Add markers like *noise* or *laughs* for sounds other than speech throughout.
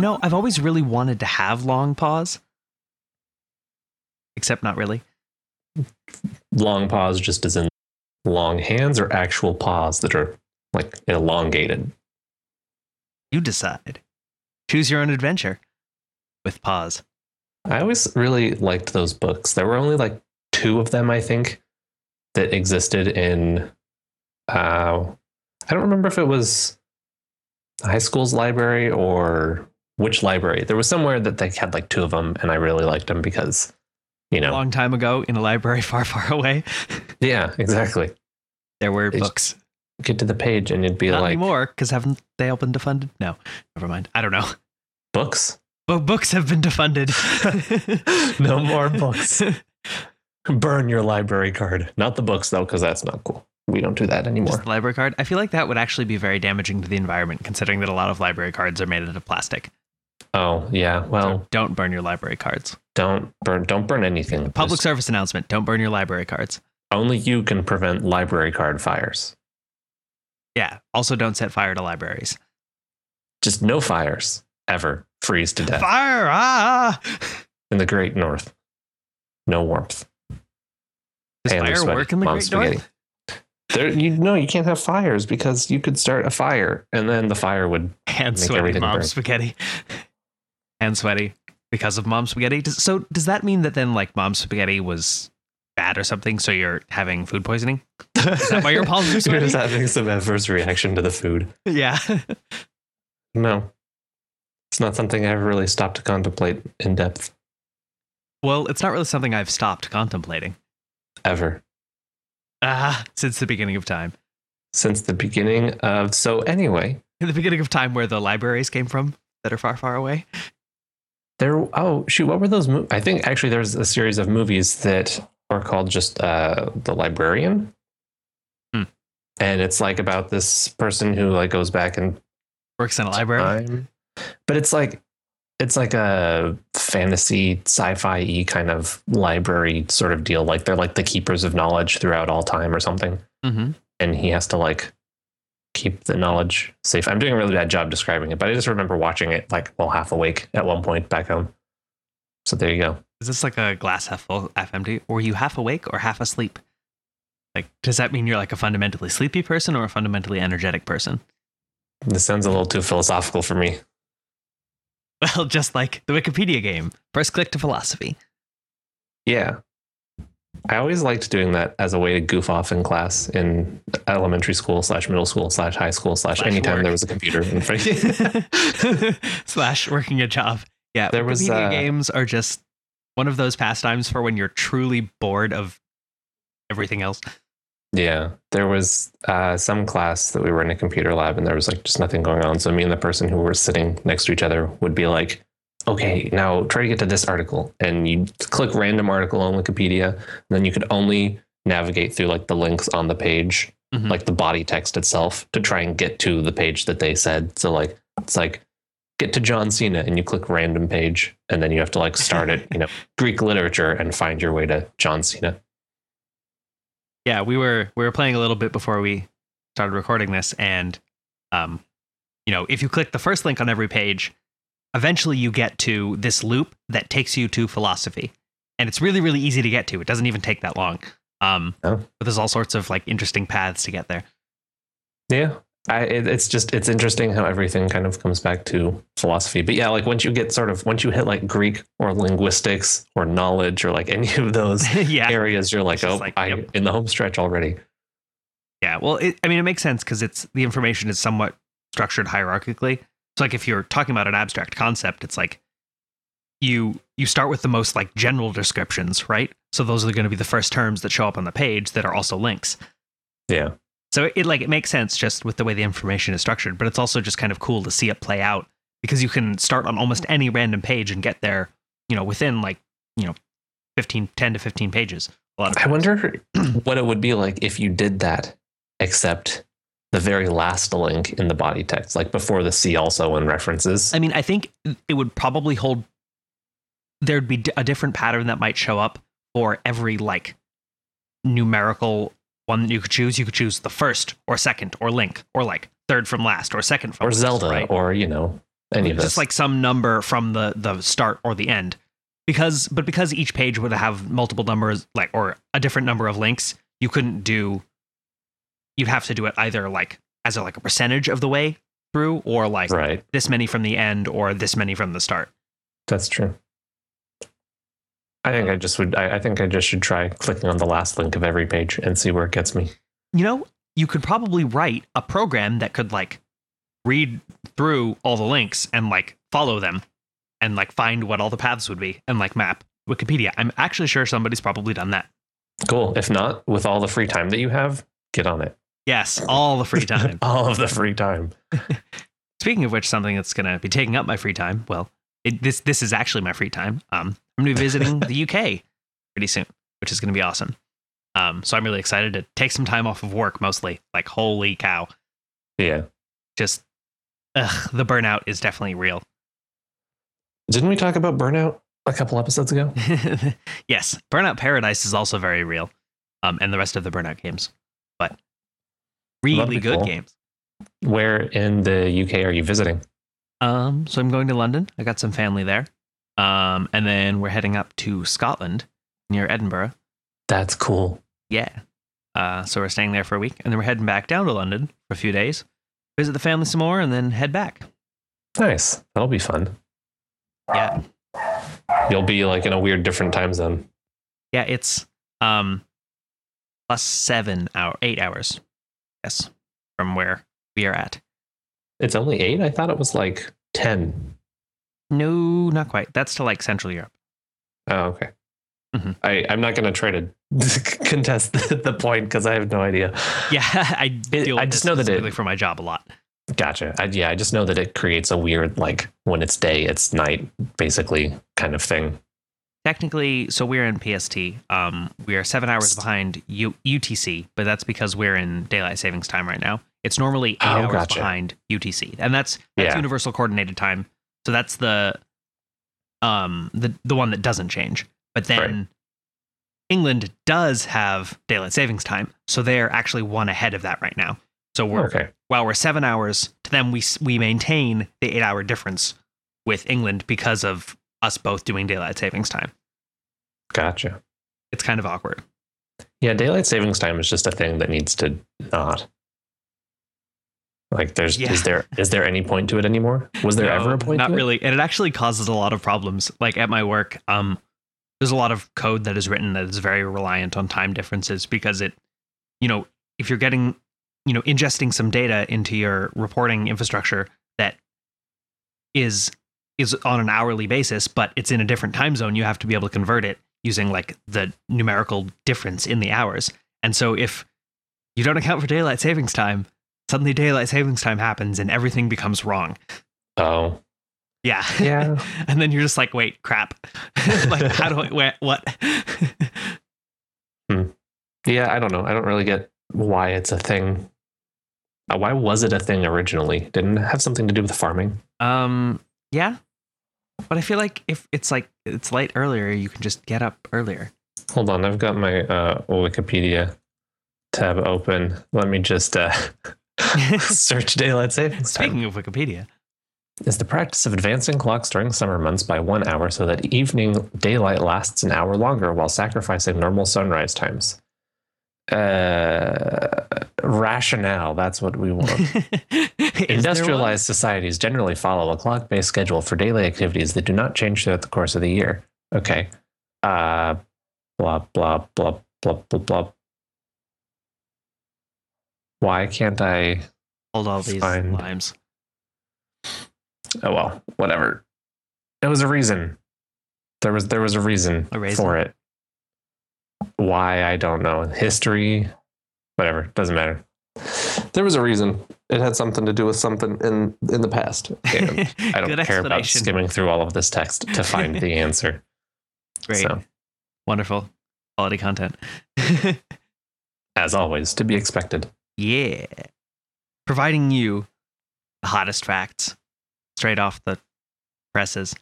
You know, I've always really wanted to have long paws. Except not really. Long paws just as in long hands or actual paws that are like elongated. You decide. Choose your own adventure with paws. I always really liked those books. There were only like two of them, I think, that existed in. Uh, I don't remember if it was high school's library or which library. There was somewhere that they had like two of them, and I really liked them because, you know, A long time ago in a library *laughs* far, far away, yeah, exactly. there were books. Get to the page and you'd be like, Not like, anymore, because haven't they all been defunded? No, never mind. I don't know. books? But books have been defunded. *laughs* no more books. *laughs* Burn your library card. Not the books though, because that's not cool. We don't do that anymore. Just the library card. I feel like that would actually be very damaging to the environment, considering that a lot of library cards are made out of plastic. Oh yeah. Well, So don't burn your library cards. don't burn. Don't burn anything. Public Just- service announcement: Don't burn your library cards. only you can prevent library card fires. Yeah. Also, don't set fire to libraries. Just no fires ever. Freeze to death Fire! Ah! in the Great North. No warmth. Does fire sweaty. work in the Mom's Great spaghetti. North? There, you know, you can't have fires because you could start a fire and then the fire would. Hand Make sweaty, everything mom burn. spaghetti. Hand sweaty because of mom spaghetti. Does, so does that mean that then like mom spaghetti was bad or something? So you're having food poisoning? Is that why your *laughs* palms are You're just having some adverse reaction to the food. yeah. No, it's not something I ever really stopped to contemplate in depth well, it's not really something I've stopped contemplating. ever Ah, since the beginning of time. since the beginning of. So anyway, In the beginning of time where the libraries came from that are far, far away. There. Oh shoot, what were those? Mo- I think actually there's a series of movies that are called just uh, the Librarian, Hmm. and it's like about this person who like goes back and Works in a library. time. But it's like it's like a fantasy sci-fi y kind of library sort of deal. Like they're like the keepers of knowledge throughout all time or something. Mm-hmm. And he has to like keep the knowledge safe. I'm doing a really bad job describing it, but I just remember watching it like while half awake at one point back home. So there you go. Is this like a glass half full, half empty? Or were you half awake or half asleep? Like, does that mean you're like a fundamentally sleepy person or a fundamentally energetic person? This sounds a little too philosophical for me. *laughs* Well, just like the Wikipedia game. First click to philosophy. Yeah. I always liked doing that as a way to goof off in class in elementary school slash middle school slash high school slash anytime work. there was a computer in front of you. *laughs* Slash working a job. Yeah, There was, uh, games are just one of those pastimes for when you're truly bored of everything else. Yeah, there was uh, some class that we were in a computer lab, and there was like just nothing going on. So me and the person who were sitting next to each other would be like, "Okay, now try to get to this article," and you click random article on Wikipedia, and then you could only navigate through like the links on the page, Mhm. like the body text itself, to try and get to the page that they said. So like it's like get to John Cena, and you click random page, and then you have to like start at you know *laughs* Greek literature and find your way to John Cena. yeah we were we were playing a little bit before we started recording this and um you know if you click the first link on every page eventually you get to this loop that takes you to philosophy and it's really really easy to get to it doesn't even take that long um Oh. but there's all sorts of like interesting paths to get there Yeah. I, it, it's just it's interesting how everything kind of comes back to philosophy. But yeah, like once you get sort of once you hit like Greek or linguistics or knowledge or like any of those *laughs* yeah areas, you're like, oh, like, I yep. in the home stretch already. Yeah, well, it, I mean, it makes sense because it's the information is somewhat structured hierarchically. So, like, if you're talking about an abstract concept, it's like you you start with the most like general descriptions, right? So those are going to be the first terms that show up on the page that are also links. Yeah. So it, it like it makes sense just with the way the information is structured, but it's also just kind of cool to see it play out because you can start on almost any random page and get there, you know, within like you know, 15, 10 to fifteen pages. A lot of I wonder *clears throat* what it would be like if you did that, except the very last link in the body text, like before the see also and references. I mean, I think it would probably hold. There'd be a different pattern that might show up for every like numerical one that you could choose. You could choose the first or second or link or like third from last or second from or last, Zelda, right? or you know, any of this. just like some number from the the start or the end because but because each page would have multiple numbers like or a different number of links you couldn't do you'd have to do it either like as a like a percentage of the way through or like right. this many from the end or this many from the start That's true. I think I just would. I, I think I just should try clicking on the last link of every page and see where it gets me. you know you could probably write a program that could like read through all the links and like follow them and like find what all the paths would be and like map wikipedia i'm actually sure somebody's probably done that Cool. If not, with all the free time that you have, get on it. Yes all the free time *laughs* all of the free time. *laughs* Speaking of which, something that's going to be taking up my free time. Well, it, this this is actually my free time. Um, I'm going to be visiting the UK *laughs* pretty soon, which is going to be awesome. Um, so I'm really excited to take some time off of work, mostly. Like, holy cow! Yeah. Just, ugh, the burnout is definitely real. Didn't we talk about burnout a couple episodes ago? yes, Burnout Paradise is also very real, um, and the rest of the Burnout games, but really good cool. games. Where in the UK are you visiting? Um, so I'm going to London. I got some family there. Um, and then we're heading up to Scotland near Edinburgh. That's cool. Yeah. Uh, so we're staying there for a week, and then we're heading back down to London for a few days, visit the family some more, and then head back. Nice. That'll be fun. Yeah, You'll be like in a weird different time zone. yeah. It's um plus seven hour, eight hours. Yes, from where we are at. It's only eight? I thought it was like 10. No, not quite. That's to like Central Europe. Oh, okay. Mhm. I, I'm not going to try to *laughs* contest the, the point because I have no idea. *laughs* Yeah, I deal I with just know that it- for my job a lot. Gotcha. I, yeah, I just know that it creates a weird, like, when it's day, it's night, basically, kind of thing. Technically, so we're in PST. Um, we are seven hours behind U- UTC, but that's because we're in daylight savings time right now. It's normally eight Oh, hours gotcha. behind UTC, and that's that's Yeah. universal coordinated time. So that's the um the the one that doesn't change. But then Right. England does have daylight savings time, so they're actually one ahead of that right now. So we're Okay. while we're seven hours to them, we we maintain the eight hour difference with England because of us both doing daylight savings time. Gotcha. It's kind of awkward. Yeah, daylight savings time is just a thing that needs to not. Like, there's Yeah. is there is there any point to it anymore? Was there No, ever a point? Not to it? really, and it actually causes a lot of problems. Like at my work, um, there's a lot of code that is written that is very reliant on time differences because it, you know, if you're getting, you know, ingesting some data into your reporting infrastructure that is is on an hourly basis, but it's in a different time zone, you have to be able to convert it using like the numerical difference in the hours. And so if you don't account for daylight savings time, suddenly daylight savings time happens and everything becomes wrong. Oh, Yeah. *laughs* Yeah. and then you're just like, wait, crap. *laughs* like, how do I, where, what? yeah. I don't know. I don't really get why it's a thing. Uh, why was it a thing originally? Didn't it have something to do with farming? um, yeah. But I feel like if it's like, it's light earlier, you can just get up earlier. Hold on, I've got my uh, Wikipedia tab open. Let me just uh, *laughs* *laughs* search daylight savings time. Speaking of Wikipedia, is the practice of advancing clocks during summer months by one hour so that evening daylight lasts an hour longer while sacrificing normal sunrise times. Uh, rationale, that's what we want. *laughs* Is there one? Industrialized societies generally follow a clock based schedule for daily activities that do not change throughout the course of the year. Okay. Uh, blah, blah, blah, blah, blah, blah. Why can't I? Hold all these Fine. limes. Oh well, whatever. There was a reason. There was there was a reason A reason? for it. Why I don't know. History, whatever, doesn't matter. There was a reason. It had something to do with something in in the past. *laughs* And I don't care about skimming through all of this text to find the *laughs* answer. Great. So, Wonderful. Quality content. *laughs* as always, to be expected. yeah. Providing you the hottest facts straight off the presses.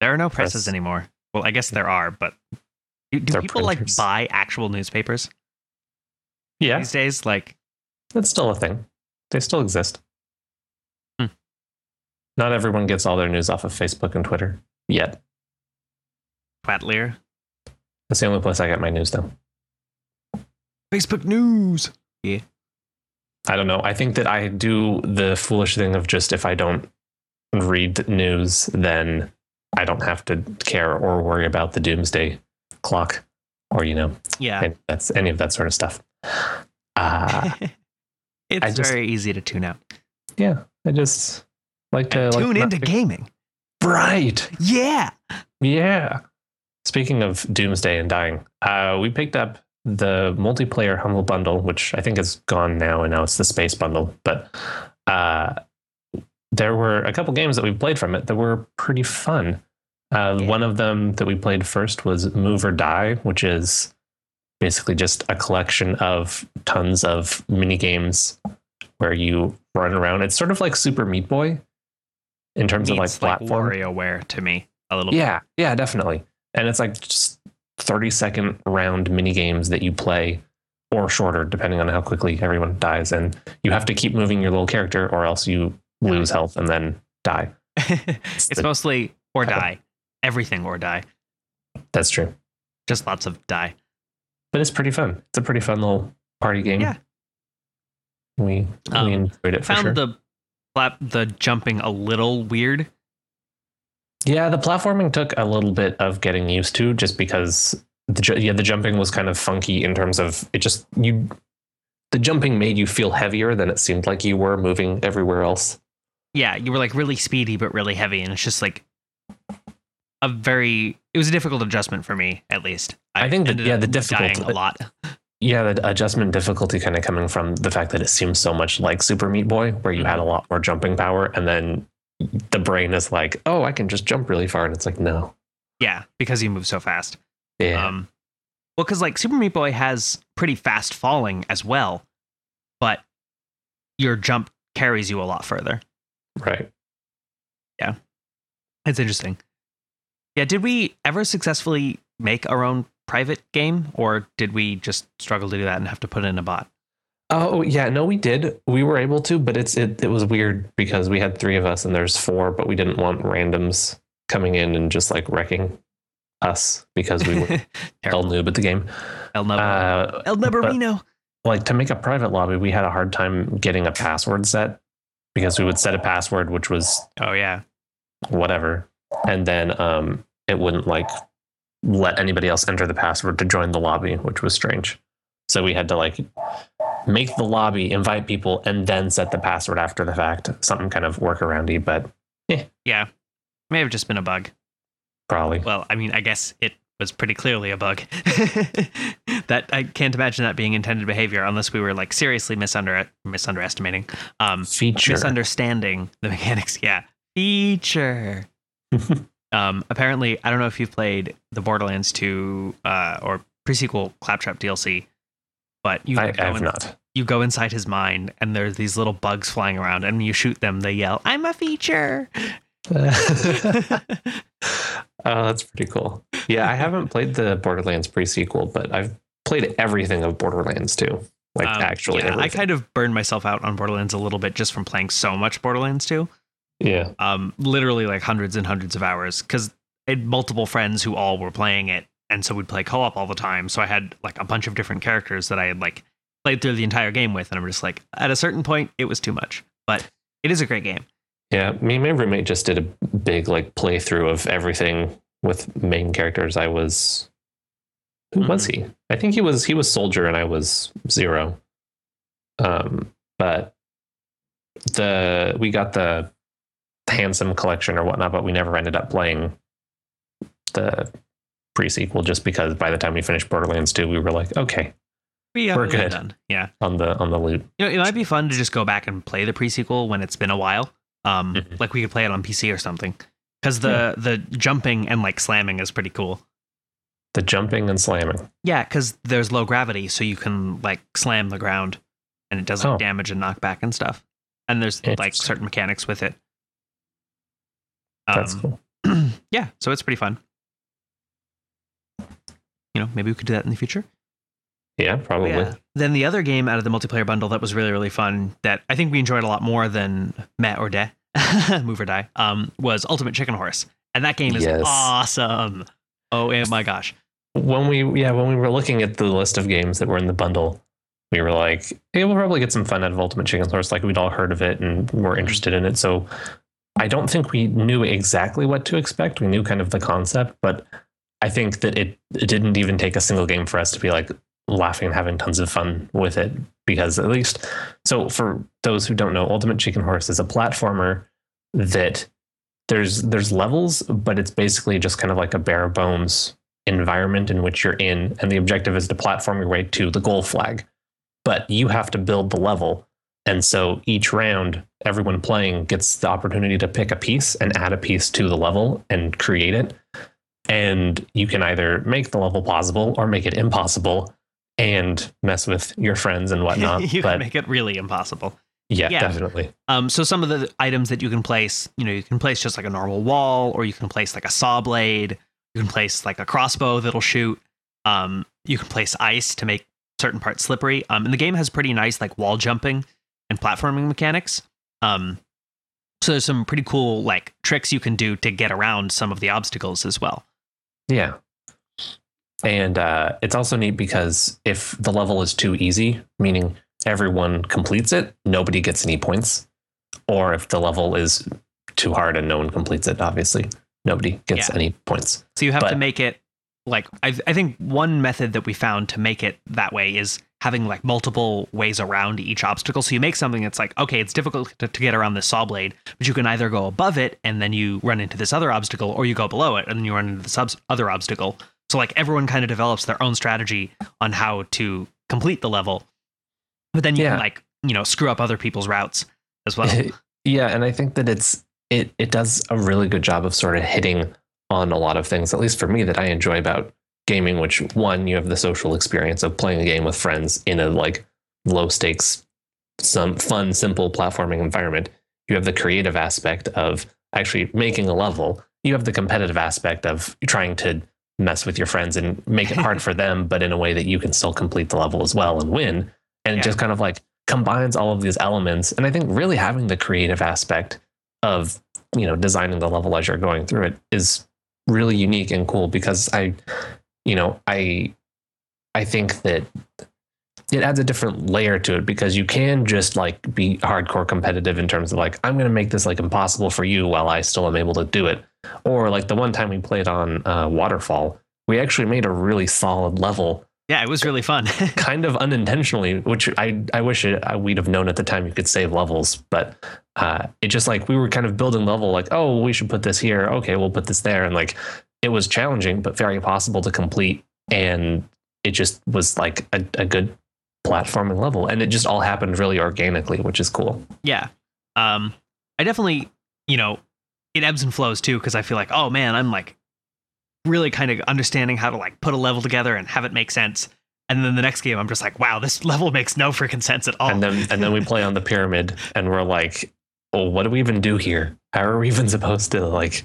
There are no presses Press. anymore. Well, I guess there are, but do, do They're people like buy actual newspapers Yeah, these days? Like, that's still a thing. They still exist. Hmm. Not everyone gets all their news off of Facebook and Twitter yet. Twatlier. That's the only place I get my news though. Facebook news. Yeah. I don't know. I think that I do the foolish thing of just if I don't read news, then I don't have to care or worry about the doomsday clock or, you know, Yeah. and that's any of that sort of stuff. Uh, *laughs* it's just- very easy to tune out. yeah, I just like to like tune into to- gaming. Right. Yeah. Yeah. Speaking of doomsday and dying, uh, we picked up the multiplayer Humble Bundle, which I think is gone now, and now it's the Space Bundle. But uh, there were a couple games that we played from it that were pretty fun. Uh, Yeah. One of them that we played first was Move or Die, which is basically just a collection of tons of mini games where you run around. It's sort of like Super Meat Boy in terms of like Meets, like platform. WarioWare to me a little. Yeah, yeah, definitely. And it's like just 30 second round mini games that you play or shorter, depending on how quickly everyone dies. And you have to keep moving your little character or else you lose health and then die. *laughs* it's the- mostly or die. Everything or die. That's true. Just lots of die. But it's pretty fun. It's a pretty fun little party game. Yeah. We, Um, we enjoyed it for Found sure. the the jumping a little weird. yeah, the platforming took a little bit of getting used to just because the, yeah, the jumping was kind of funky in terms of it just, you, the jumping made you feel heavier than it seemed like you were moving everywhere else. Yeah, you were like really speedy but really heavy, and it's just like a very. It was a difficult adjustment for me, at least. I think that- yeah, the difficult- a lot. *laughs* Yeah, the adjustment difficulty kind of coming from the fact that it seems so much like Super Meat Boy, where you had a lot more jumping power, and then the brain is like, "Oh, I can just jump really far," and it's like, "No, Yeah, because you move so fast. yeah, Um, well, because like Super Meat Boy has pretty fast falling as well, but your jump carries you a lot further. right." Yeah. It's interesting. Yeah, did we ever successfully make our own private game, or did we just struggle to do that and have to put in a bot? Oh yeah, no, we did. We were able to, but it's it, it was weird because we had three of us and there's four, but we didn't want randoms coming in and just like wrecking us because we were *laughs* El noob at the game. El Nub- Uh, El Nubarino. like to make a private lobby, we had a hard time getting a password set because we would set a password which was Oh yeah. whatever, and then um, it wouldn't like let anybody else enter the password to join the lobby, which was strange. So we had to like make the lobby, invite people, and then set the password after the fact. Something kind of workaroundy, but Yeah. May have just been a bug. probably Well, I mean, I guess it was pretty clearly a bug. *laughs* that I can't imagine that being intended behavior unless we were like seriously misunder misunderestimating, um, feature. misunderstanding the mechanics. Yeah, feature. *laughs* um, apparently, I don't know if you've played the Borderlands 2 uh, or pre-sequel Claptrap DLC, but you I, go I have in- not. you go inside his mind and there's these little bugs flying around, and you shoot them, they yell, "I'm a feature." *laughs* oh, that's pretty cool. Yeah, I haven't played the Borderlands pre-sequel, but I've played everything of Borderlands 2. Like Um, actually, yeah, I kind of burned myself out on Borderlands a little bit just from playing so much Borderlands 2. Yeah. Um, literally like hundreds and hundreds of hours because I had multiple friends who all were playing it, and so we'd play co-op all the time. So I had like a bunch of different characters that I had like played through the entire game with, and I'm just like, at a certain point, it was too much. But it is a great game. Yeah, me and my roommate just did a big like playthrough of everything with main characters. I was who was he? I think he was he was soldier and I was zero. Um, but the we got the handsome collection or whatnot, but we never ended up playing the pre-sequel just because by the time we finished Borderlands 2, we were like, okay, We, We're we're good. done. Yeah. on the on the loot. You know, it might be fun to just go back and play the pre-sequel when it's been a while. Um, Mhm. like we could play it on PC or something. Because the the jumping and like slamming is pretty cool. The jumping and slamming. Yeah, because there's low gravity, so you can like slam the ground, and it doesn't Oh. damage and knock back and stuff. And there's like certain mechanics with it. That's Um, cool. *clears throat* yeah, so it's pretty fun. You know, maybe we could do that in the future. Yeah, probably. Yeah. Then the other game out of the multiplayer bundle that was really really fun that I think we enjoyed a lot more than Met or De *laughs* Move or Die, um, was Ultimate Chicken Horse, and that game is Yes. awesome. Oh my gosh, when we yeah when we were looking at the list of games that were in the bundle we were like hey we'll probably get some fun out of ultimate chicken horse like we'd all heard of it and were interested in it so i don't think we knew exactly what to expect we knew kind of the concept but i think that it, it didn't even take a single game for us to be like laughing and having tons of fun with it because at least so for those who don't know ultimate chicken horse is a platformer that there's there's levels but it's basically just kind of like a bare bones environment in which you're in, and the objective is to platform your way to the goal flag. But you have to build the level. And so each round, everyone playing gets the opportunity to pick a piece and add a piece to the level and create it. And you can either make the level possible or make it impossible and mess with your friends and whatnot. *laughs* you but can make it really impossible. yeah, yeah. definitely. Um, so some of the items that you can place, you know, you can place just like a normal wall, or you can place like a saw blade. You can place like a crossbow that'll shoot. Um, you can place ice to make certain parts slippery. Um, and the game has pretty nice like wall jumping and platforming mechanics. Um, so there's some pretty cool like tricks you can do to get around some of the obstacles as well. Yeah. And uh, it's also neat because if the level is too easy, meaning everyone completes it, nobody gets any points. Or if the level is too hard and no one completes it, obviously, nobody gets Yeah. any points. So you have to make it like I, I think one method that we found to make it that way is having like multiple ways around each obstacle. So you make something that's like, okay, it's difficult to, to get around this saw blade, but you can either go above it and then you run into this other obstacle, or you go below it and then you run into this obs- other obstacle. So like everyone kind of develops their own strategy on how to complete the level, but then you Yeah. can like you know screw up other people's routes as well. *laughs* yeah, and I think that it's it it does a really good job of sort of hitting on a lot of things, at least for me, that I enjoy about gaming. Which one, you have the social experience of playing a game with friends in a like low stakes, some fun, simple platforming environment. You have the creative aspect of actually making a level. You have the competitive aspect of trying to mess with your friends and make it hard *laughs* for them, but in a way that you can still complete the level as well and win. And Yeah. it just kind of like combines all of these elements. And I think really having the creative aspect of, you know, designing the level as you're going through it is really unique and cool because I, you know, I, I think that it adds a different layer to it because you can just like be hardcore competitive in terms of like I'm going to make this like impossible for you while I still am able to do it. Or like the one time we played on uh, Waterfall, we actually made a really solid level, yeah, it was really fun. *laughs* kind of unintentionally, which I I wish it, I, we'd have known at the time you could save levels, but uh, it just like we were kind of building level like oh we should put this here, okay we'll put this there, and like it was challenging but very possible to complete, and it just was like a, a good platforming level, and it just all happened really organically, which is cool. yeah. Um i definitely you know it ebbs and flows too because i feel like oh man i'm like really kind of understanding how to like put a level together and have it make sense. And then the next game i'm just like wow this *laughs* level makes no freaking sense at all. And then and then we play on the pyramid and we're like oh what do we even do here? How are we even supposed to like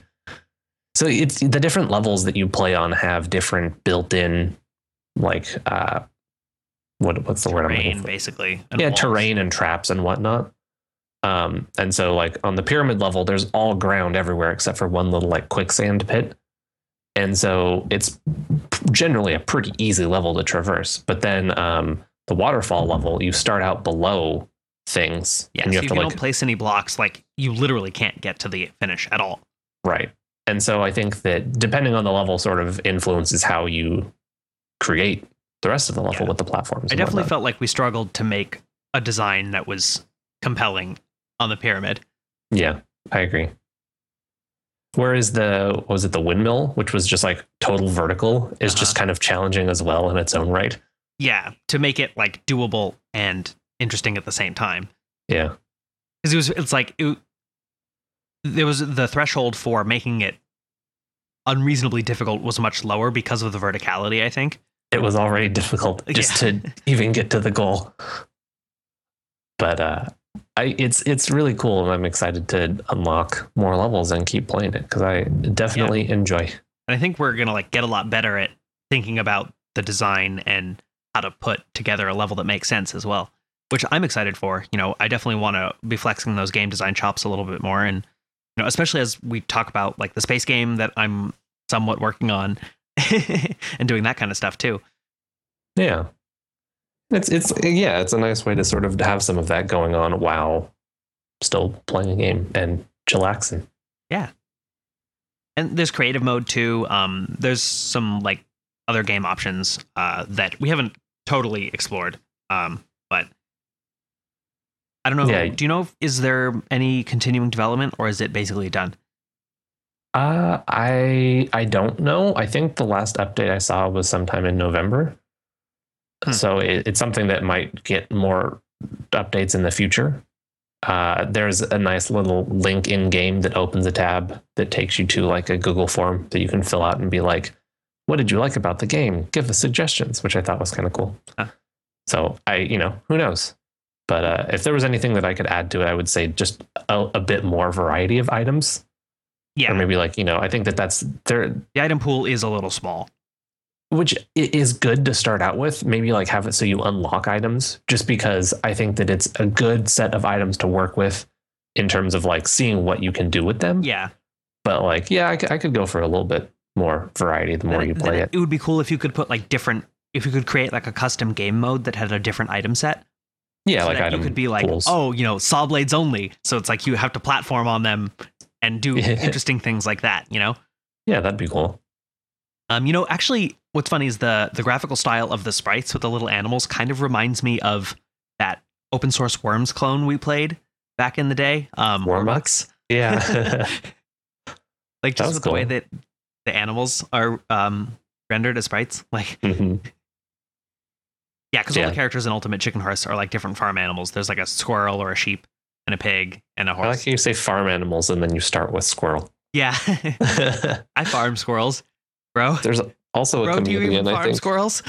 so it's the different levels that you play on have different built-in like uh what what's the word I'm looking terrain for? basically yeah walls. terrain and traps and whatnot. Um and so like on the pyramid level there's all ground everywhere except for one little like quicksand pit. And so it's generally a pretty easy level to traverse. But then um the waterfall level you start out below things yeah and so you if have you like don't place any blocks like you literally can't get to the finish at all. Right and so i think that depending on the level sort of influences how you create the rest of the level Yeah. with the platforms i definitely felt like we struggled to make a design that was compelling on the pyramid Yeah, I agree. Whereas the what was it the windmill, which was just like total vertical, is just Uh-huh. kind of challenging as well in its own right. yeah to make it like doable and interesting at the same time Yeah, because it was it's like it, there was the threshold for making it unreasonably difficult was much lower because of the verticality i think it was already difficult *laughs* just Yeah. to even get to the goal. But uh, I it's it's really cool, and I'm excited to unlock more levels and keep playing it because I definitely enjoy. and i think we're gonna like get a lot better at thinking about the design and how to put together a level that makes sense as well which I'm excited for. You know, I definitely want to be flexing those game design chops a little bit more, and you know, especially as we talk about like the space game that I'm somewhat working on *laughs* and doing that kind of stuff too. Yeah. It's it's yeah, it's a nice way to sort of have some of that going on while still playing a game and chillaxing. Yeah. And there's creative mode too. Um, there's some like other game options uh, that we haven't totally explored. Um, but I don't know. Yeah. Do you know? if- Is there any continuing development, or is it basically done? Uh I I don't know. I think the last update I saw was sometime in November. Hmm. So it, it's something that might get more updates in the future. Uh, there's a nice little link in game that opens a tab that takes you to like a Google form that you can fill out and be like, "What did you like about the game? Give us suggestions," which I thought was kind of cool. Huh. So I, you know, who knows? But uh, if there was anything that I could add to it, I would say just a, a bit more variety of items, Yeah, or maybe like you know, I think that that's there the item pool is a little small. which is good to start out with maybe like have it so you unlock items just because i think that it's a good set of items to work with in terms of like seeing what you can do with them Yeah, but like yeah I, could go for a little bit more variety the more Then- you play it It would be cool if you could put like different. If you could create like a custom game mode that had a different item set. Yeah so like item you could be like, pools. oh, you know, saw blades only. So it's like you have to platform on them and do Yeah. *laughs* interesting things like that. You know. yeah that'd be cool Um, you know, actually, what's funny is the the graphical style of the sprites with the little animals kind of reminds me of that open source Worms clone we played back in the day. Um, Wormux? yeah *laughs* like just the way that the animals are um, rendered as sprites. Like, Mhm. Yeah, because all the characters in Ultimate Chicken Horse are like different farm animals. There's like a squirrel or a sheep and a pig and a i like horse. how you say farm animals and then you start with squirrel yeah, *laughs* I farm squirrels, bro. there's also a Bro, do you even comedian i farm think squirrels?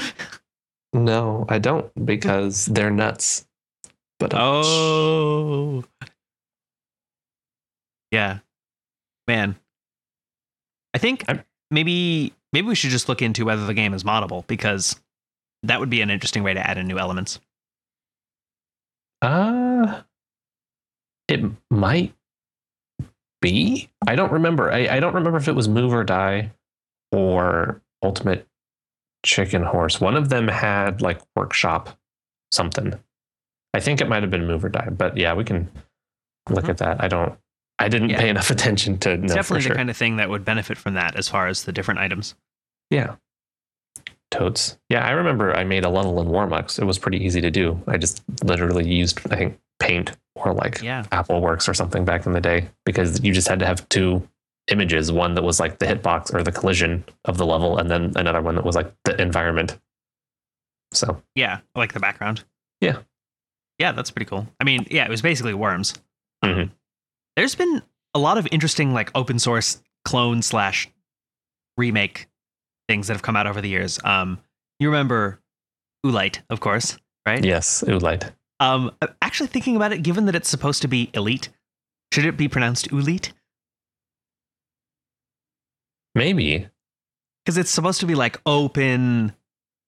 no i don't because they're nuts but Oh. Yeah. Man. I think I'm- maybe maybe we should just look into whether the game is moddable because that would be an interesting way to add in new elements. Uh it might be. I don't remember. I, I don't remember if it was Move or Die or Ultimate Chicken Horse. One of them had like workshop something. I think it might have been Move or Die, but yeah, we can look Mhm. at that. I don't I didn't Yeah. pay enough *laughs* attention to It's definitely sure. the kind of thing that would benefit from that as far as the different items. yeah. Totes. Yeah, I remember I made a level in Warmux. It was pretty easy to do. I just literally used I think paint or like Yeah. Apple Works or something back in the day because you just had to have two images one that was like the hitbox or the collision of the level, and then another one that was like the environment. So, Yeah, like the background. Yeah. Yeah, that's pretty cool. I mean, yeah, it was basically worms. Um, Mhm. there's been a lot of interesting like open source clone slash remake things that have come out over the years. Um, you remember Oolite, of course, right? yes, Oolite. Um, actually thinking about it, given that it's supposed to be elite, should it be pronounced Oolite? Maybe. Because it's supposed to be like open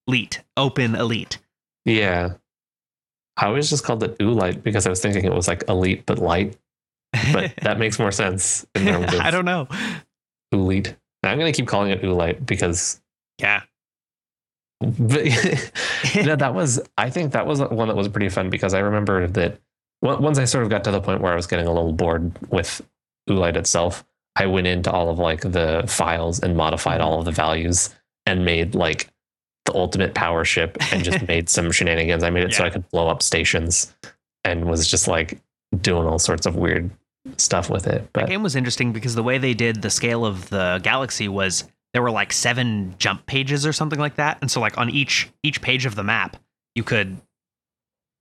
elite, open elite. Yeah. I always just called it Oolite because I was thinking it was like elite but light, but *laughs* that makes more sense in *laughs* terms of I don't know. Oolite. I'm going to keep calling it Oolite because Yeah. But *laughs* no, that was I think that was one that was pretty fun because I remember that once I sort of got to the point where I was getting a little bored with Oolite itself, I went into all of like the files and modified all of the values and made like the ultimate power ship and just *laughs* made some shenanigans. I made it so I could blow up stations and was just like doing all sorts of weird stuff with it. That But game was interesting because the way they did the scale of the galaxy was there were like seven jump pages or something like that, and so like on each each page of the map, you could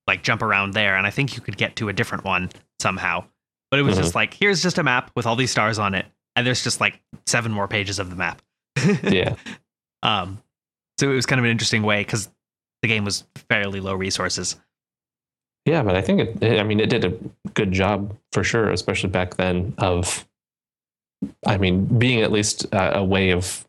like jump around there, and I think you could get to a different one somehow. But it was just like here's just a map with all these stars on it, and there's just like seven more pages of the map. *laughs* yeah. Um, so it was kind of an interesting way because the game was fairly low resources. Yeah, but I think it, it- I mean, it did a good job for sure, especially back then. Of, I mean, being at least a, a way of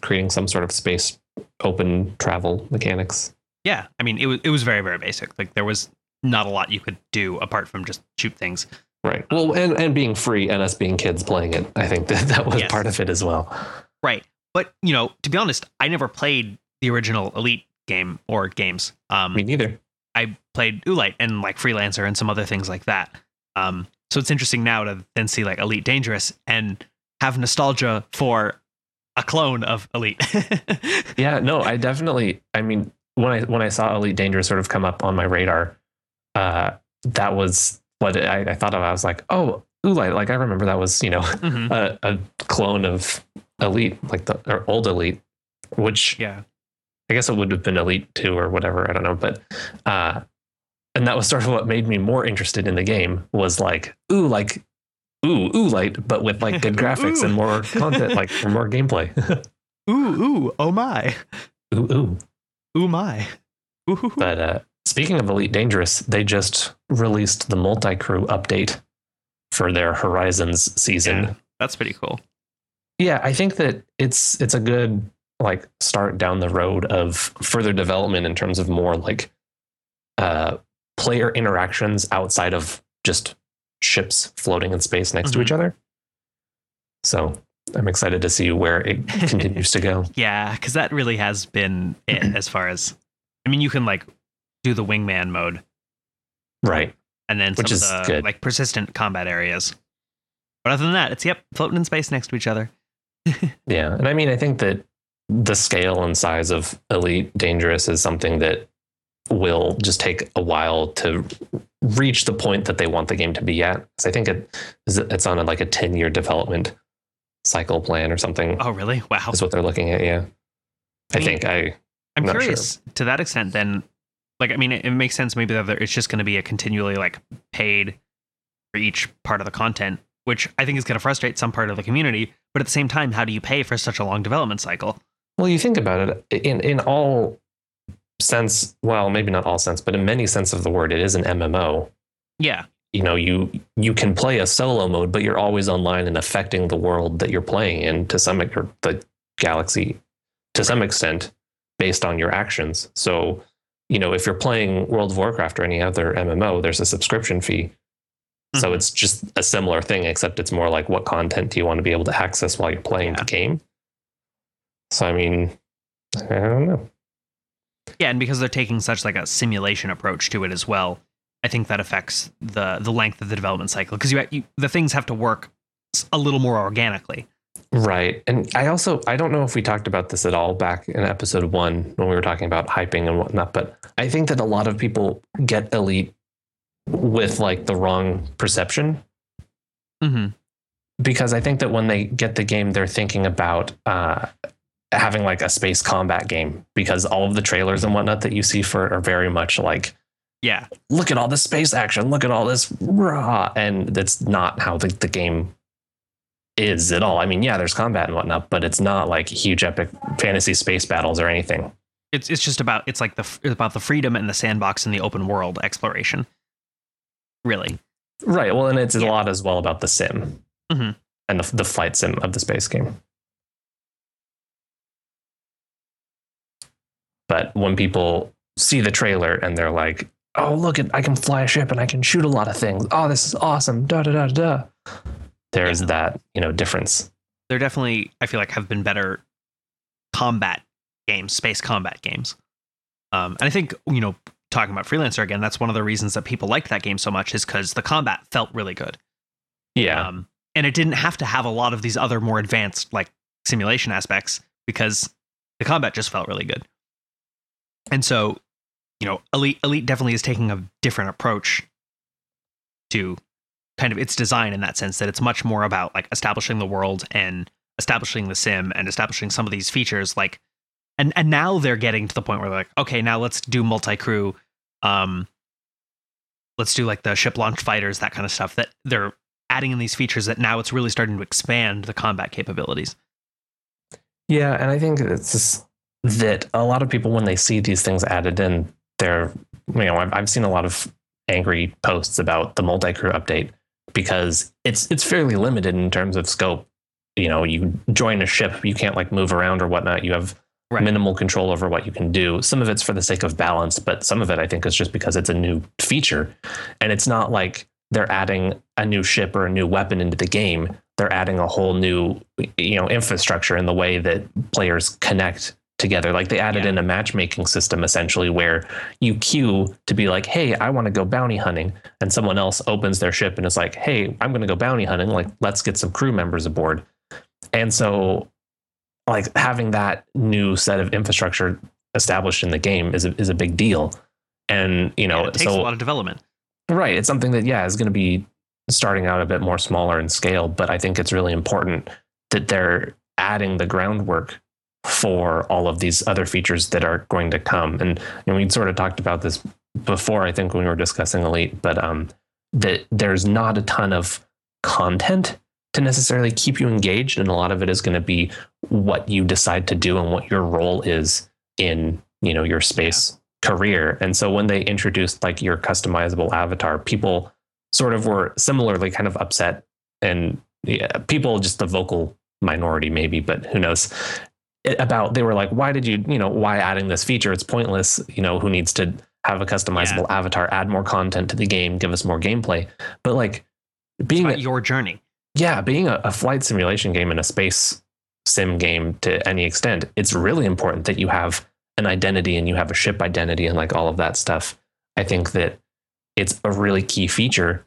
creating some sort of space open travel mechanics. Yeah, I mean it was it was very very basic. Like there was not a lot you could do apart from just shoot things. Right. Well, and, and being free and us being kids playing it, I think *laughs* that that was Yes. part of it as well. Right. But, you know, to be honest, I never played the original Elite game or games. Um, Me neither. I played Oolite and like Freelancer and some other things like that. Um, so it's interesting now to then see like Elite Dangerous and have nostalgia for a clone of Elite. *laughs* Yeah, no, I definitely. I mean, when I when I saw Elite Dangerous sort of come up on my radar, uh, that was what I, I thought of. I was like, oh, Oolite. Like I remember that was you know Mhm. *laughs* a, a clone of Elite, like the or old Elite, which Yeah. I guess it would have been Elite Two or whatever. I don't know, but uh, and that was sort of what made me more interested in the game. Was like, ooh, like. Ooh, ooh, light, but with like good *laughs* graphics and more content, like for more gameplay. *laughs* Ooh, ooh, oh my. ooh, ooh. Ooh my. Ooh. But uh, speaking of Elite Dangerous, they just released the multi crew update for their Horizons season. Yeah, that's pretty cool. Yeah. I think that it's it's a good like start down the road of further development in terms of more like uh, player interactions outside of just ships floating in space next to Mhm. each other. So I'm excited to see where it *laughs* continues to go. Yeah, because that really has been it as far as I mean, you can like do the wingman mode Right. and then Which is of the good. like persistent combat areas. But other than that, it's yep, floating in space next to each other. *laughs* Yeah. And I mean, I think that the scale and size of Elite Dangerous is something that will just take a while to reach the point that they want the game to be at. 'Cause I think it is it's on a, like a 10 year development cycle plan or something. Oh, really? Wow. Is what they're looking at. Yeah. I mean, think I, I'm not sure. curious to that extent. Then, like, I mean, it, it makes sense. Maybe that it's just going to be a continually like paid for each part of the content, which I think is going to frustrate some part of the community. But at the same time, how do you pay for such a long development cycle? Well, you think about it in, in all sense, well, maybe not all sense, but in many sense of the word, it is an MMO. Yeah, you know you you can play a solo mode but you're always online and affecting the world that you're playing in to some or the galaxy to some extent based on your actions so you know if you're playing world of warcraft or any other mmo there's a subscription fee so Mhm. it's just a similar thing except it's more like what content do you want to be able to access while you're playing Yeah. the game so i mean i don't know yeah, and because they're taking such like a simulation approach to it as well, I think that affects the the length of the development cycle because you, you the things have to work a little more organically. Right. And I also I don't know if we talked about this at all back in episode one when we were talking about hyping and whatnot, but I think that a lot of people get elite with like the wrong perception Mm-hmm. because I think that when they get the game, they're thinking about uh, having like a space combat game because all of the trailers and whatnot that you see for it are very much like Yeah, look at all this space action, look at all this raw, and that's not how the, the game is at all. I mean, yeah, there's combat and whatnot, but it's not like huge epic fantasy space battles or anything. it's it's just about it's like the it's about the freedom and the sandbox and the open world exploration. Really, Right. Well, and it's a lot as well about the sim Mhm. and the, the flight sim of the space game. But when people see the trailer and they're like, "Oh, look at I can fly a ship and I can shoot a lot of things. Oh, this is awesome." Da da da da. There's Yeah. that you know difference. there definitely I feel like have been better combat games, space combat games. Um, and I think you know talking about freelancer again, that's one of the reasons that people liked that game so much is because the combat felt really good. Yeah. Um, and it didn't have to have a lot of these other more advanced like simulation aspects because the combat just felt really good. And so, you know, Elite Elite definitely is taking a different approach to kind of its design in that sense that it's much more about like establishing the world and establishing the sim and establishing some of these features like and and now they're getting to the point where they're like okay now let's do multi-crew um let's do like the ship launch fighters that kind of stuff that they're adding in these features that now it's really starting to expand the combat capabilities. Yeah, and I think it's just that a lot of people, when they see these things added in, they're, you know, I've, I've seen a lot of angry posts about the multi-crew update because it's it's fairly limited in terms of scope. You know, you join a ship, you can't like move around or whatnot. You have Right. minimal control over what you can do. Some of it's for the sake of balance, but some of it I think is just because it's a new feature. And it's not like they're adding a new ship or a new weapon into the game. They're adding a whole new, you know, infrastructure in the way that players connect together. Like they added Yeah. in a matchmaking system essentially where you queue to be like, hey, I want to go bounty hunting. And someone else opens their ship and is like, hey, I'm going to go bounty hunting. Like, let's get some crew members aboard. And so, like, having that new set of infrastructure established in the game is a, is a big deal. And, you know, Yeah, it takes so a lot of development. Right. It's something that, yeah, is going to be starting out a bit more smaller in scale, but I think it's really important that they're adding the groundwork for all of these other features that are going to come. And, and we sort of talked about this before, I think, when we were discussing Elite, but um, that there's not a ton of content to necessarily keep you engaged. And a lot of it is going to be what you decide to do and what your role is in, you know, your space career. And so when they introduced like your customizable avatar, people sort of were similarly kind of upset and yeah, people just the vocal minority maybe, but who knows about they were like, why did you, you know, why adding this feature? It's pointless. You know, who needs to have a customizable avatar, add more content to the game, give us more gameplay. But like being a- your journey. yeah, being a, a flight simulation game and a space sim game to any extent, it's really important that you have an identity and you have a ship identity and like all of that stuff. I think that it's a really key feature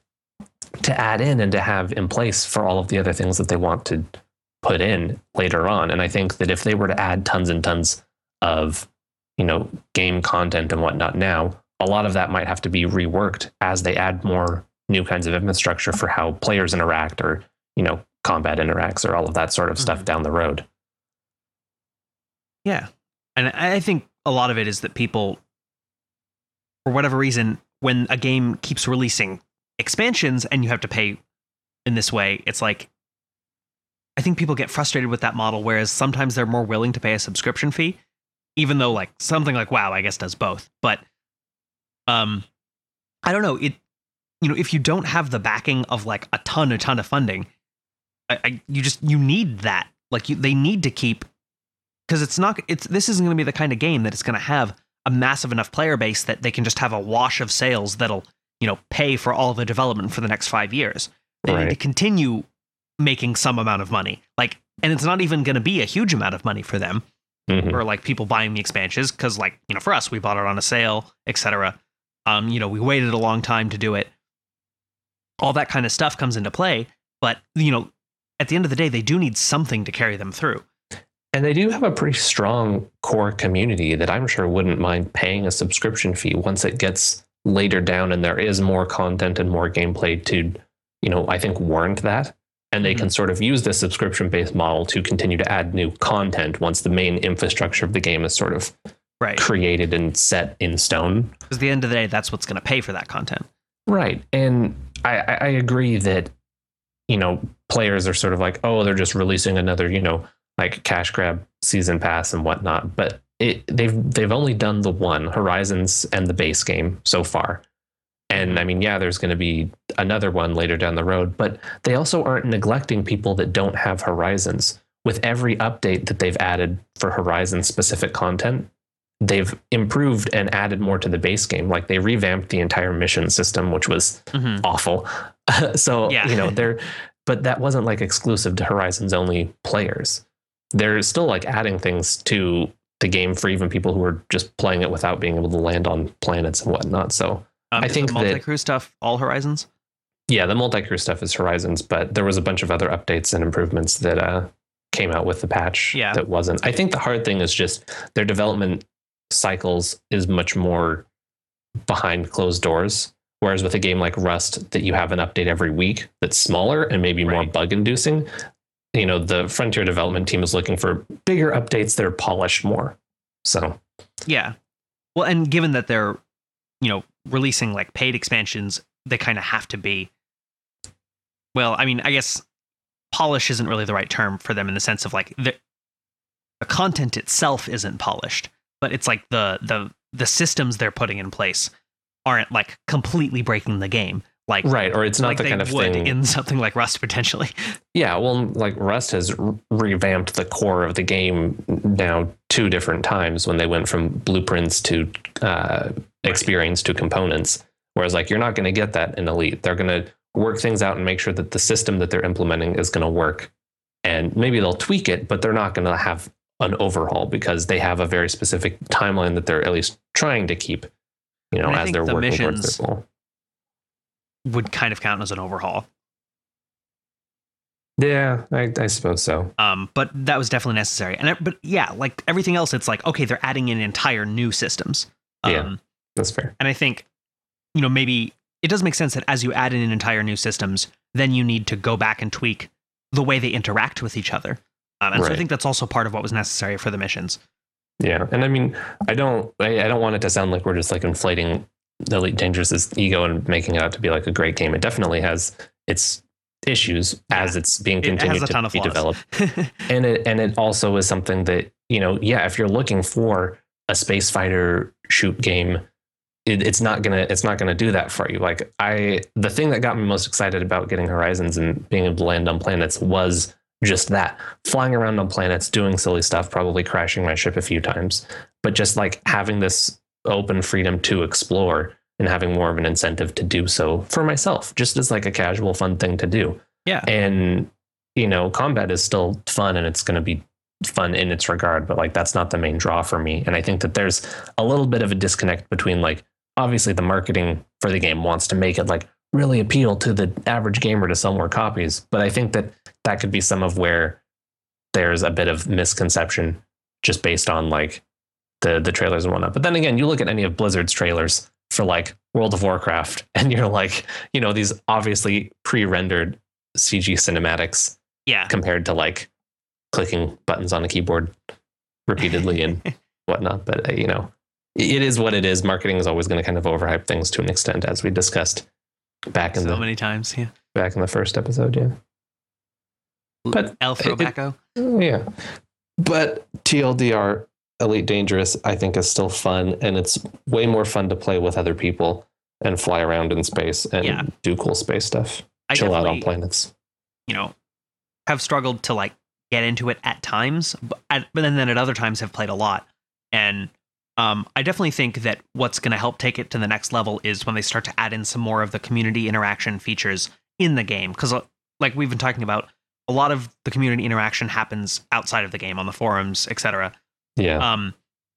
to add in and to have in place for all of the other things that they want to put in later on. And I think that if they were to add tons and tons of, you know, game content and whatnot now, a lot of that might have to be reworked as they add more new kinds of infrastructure for how players interact or you know combat interacts or all of that sort of stuff Mhm. down the road Yeah. And I think a lot of it is that people, for whatever reason, when a game keeps releasing expansions and you have to pay in this way, it's like, I think people get frustrated with that model, whereas sometimes they're more willing to pay a subscription fee, even though like something like WoW, I guess, does both. But um, I don't know. It, you know, if you don't have the backing of like a ton, a ton of funding, I, I you just you need that. Like you, they need to keep because it's not it's this isn't going to be the kind of game that it's going to have a massive enough player base that they can just have a wash of sales that'll you know pay for all the development for the next five years they need to continue making some amount of money. Like and it's not even going to be a huge amount of money for them Mhm. or like people buying the expansions because like you know for us we bought it on a sale etc um you know we waited a long time to do it. All that kind of stuff comes into play but you know at the end of the day they do need something to carry them through. And they do have a pretty strong core community that i'm sure wouldn't mind paying a subscription fee once it gets later down and there is more content and more gameplay to you know i think warrant that and they can mm-hmm. sort of use the subscription based model to continue to add new content once the main infrastructure of the game is sort of right created and set in stone because at the end of the day that's what's going to pay for that content Right. And I, I I agree that, you know, players are sort of like, oh, they're just releasing another, you know, like cash grab season pass and whatnot. But it they've they've only done the one, Horizons and the base game so far. And I mean, yeah, there's going to be another one later down the road, but they also aren't neglecting people that don't have Horizons. With every update that they've added for Horizon specific content, they've improved and added more to the base game. Like they revamped the entire mission system, which was Mhm. awful. *laughs* so Yeah. you know they're, but that wasn't like exclusive to Horizons only players. They're still like adding things to the game for even people who are just playing it without being able to land on planets and whatnot. So Um, I think the multi-crew stuff all Horizons. yeah, the multi-crew stuff is Horizons, but there was a bunch of other updates and improvements that uh, came out with the patch Yeah. that wasn't. I think the hard thing is just their development cycles is much more behind closed doors. Whereas with a game like Rust, that you have an update every week that's smaller and maybe more bug inducing, you know, the Frontier development team is looking for bigger updates that are polished more. So Yeah. Well, and given that they're, you know, releasing like paid expansions, they kind of have to be. Well, I mean, I guess polish isn't really the right term for them in the sense of like the the content itself isn't polished, but it's like the the the systems they're putting in place aren't like completely breaking the game. like right or it's not like the kind of thing in *laughs* something like Rust potentially. yeah well like rust has revamped the core of the game now two different times when they went from blueprints to uh, experience to components whereas like you're not going to get that in elite they're going to work things out and make sure that the system that they're implementing is going to work and maybe they'll tweak it but they're not going to have an overhaul because they have a very specific timeline that they're at least trying to keep you know as they're the working towards missions- their goal Would kind of count as an overhaul. yeah I, I suppose so Um, but that was definitely necessary. And it- but yeah, like everything else, it's like okay, they're adding in entire new systems. Um, Yeah. That's fair And I think, you know, maybe it does make sense that as you add in entire new systems, then you need to go back and tweak the way they interact with each other. Um, and so I think that's also part of what was necessary for the missions. Yeah, and I mean, I don't, I, I don't want it to sound like we're just like inflating the Elite Dangerous's ego and making it out to be like a great game. It definitely has its issues as it's being It continued ton to of be developed, *laughs* and it and it also is something that you know, yeah, if you're looking for a space fighter shoot game. It, it's not gonna it's not gonna do that for you. Like I, the thing that got me most excited about getting Horizons and being able to land on planets was just that flying around on planets, doing silly stuff, probably crashing my ship a few times, but just like having this open freedom to explore and having more of an incentive to do so for myself, just as like a casual, fun thing to do. yeah. And, you know, combat is still fun and it's going to be fun in its regard, but like that's not the main draw for me. And I think that there's a little bit of a disconnect between like, obviously the marketing for the game wants to make it like really appeal to the average gamer to sell more copies. But I think that that could be some of where there's a bit of misconception just based on like the the trailers and whatnot. But then again, you look at any of Blizzard's trailers for like World of Warcraft, *laughs* and you're like, you know, these obviously pre-rendered CG cinematics Yeah. compared to like clicking buttons on a keyboard repeatedly and *laughs* whatnot. But uh, you know, it is what it is. Marketing is always going to kind of overhype things to an extent, as we discussed back in So the many times. Yeah. back in the first episode. Yeah. But El Throwbacko. Oh, yeah. But TLDR Elite Dangerous, I think, is still fun. And it's way more fun to play with other people and fly around in space and Yeah. do cool space stuff. I Chill out on planets. you know, have struggled to like get into it at times, but, at, but then, then at other times have played a lot. And um, I definitely think that what's going to help take it to the next level is when they start to add in some more of the community interaction features in the game. Because, like we've been talking about, a lot of the community interaction happens outside of the game on the forums, etc. Yeah. Um,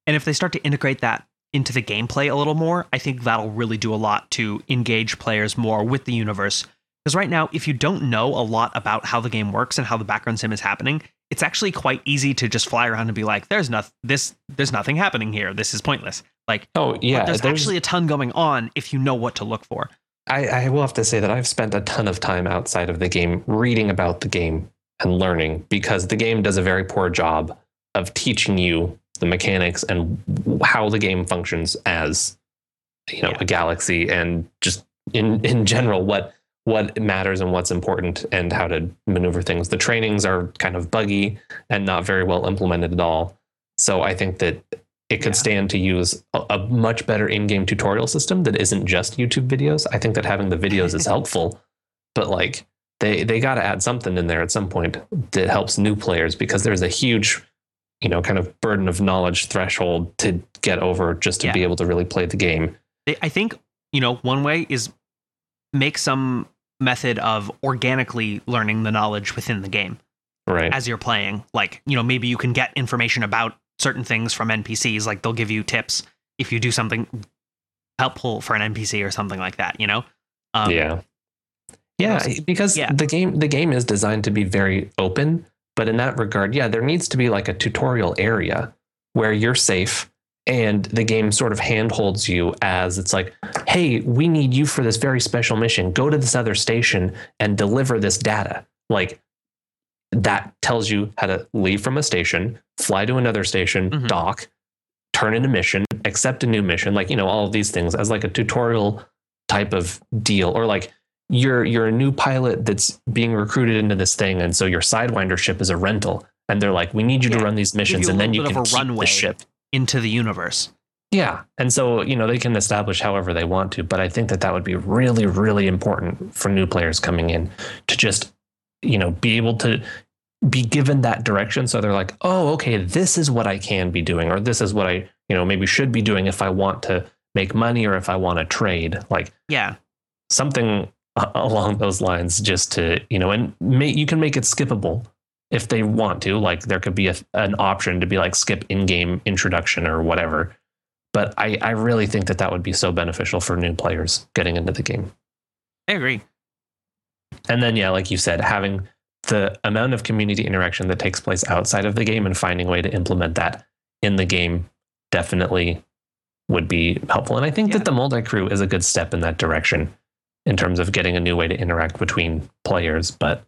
and if they start to integrate that into the gameplay a little more, I think that'll really do a lot to engage players more with the universe. Because right now, if you don't know a lot about how the game works and how the background sim is happening, it's actually quite easy to just fly around and be like, "There's nothing. This there's nothing happening here. This is pointless." Like, oh, yeah. but there's, actually a ton going on if you know what to look for. I, I will have to say that I've spent a ton of time outside of the game reading about the game and learning because the game does a very poor job of teaching you the mechanics and how the game functions as you know Yeah. a galaxy and just in in general what what matters and what's important and how to maneuver things. The trainings are kind of buggy and not very well implemented at all. So I think that it could Yeah. stand to use a, a much better in-game tutorial system that isn't just YouTube videos. I think that having the videos is *laughs* helpful, but like they they got to add something in there at some point that helps new players because there's a huge, you know, kind of burden of knowledge threshold to get over just to Yeah. be able to really play the game. I think you know one way is make some method of organically learning the knowledge within the game. Right. as you're playing. Like, you know, maybe you can get information about certain things from NPCs. Like they'll give you tips if you do something helpful for an NPC or something like that, you know? Um, yeah. Yeah, because yeah. the game the game is designed to be very open, but in that regard, yeah, there needs to be like a tutorial area where you're safe and the game sort of handholds you as it's like, "Hey, we need you for this very special mission. Go to this other station and deliver this data." Like that tells you how to leave from a station, fly to another station, Mhm. dock, turn in a mission, accept a new mission, like, you know, all of these things as like a tutorial type of deal or like you're you're a new pilot that's being recruited into this thing and so your sidewinder ship is a rental and they're like we need you Yeah. to run these missions and then you can keep runway. the ship Into the universe. Yeah. And so, you know, they can establish however they want to, but I think that that would be really, really important for new players coming in to just, you know, be able to be given that direction. So they're like, oh, okay, this is what I can be doing, or this is what I, you know, maybe should be doing if I want to make money or if I want to trade. Like, Yeah. something along those lines just to you know and may, you can make it skippable if they want to like there could be a, an option to be like skip in-game introduction or whatever but I, I really think that that would be so beneficial for new players getting into the game I agree. and then yeah like you said having the amount of community interaction that takes place outside of the game and finding a way to implement that in the game definitely would be helpful and i think Yeah. that the multi crew is a good step in that direction in terms of getting a new way to interact between players but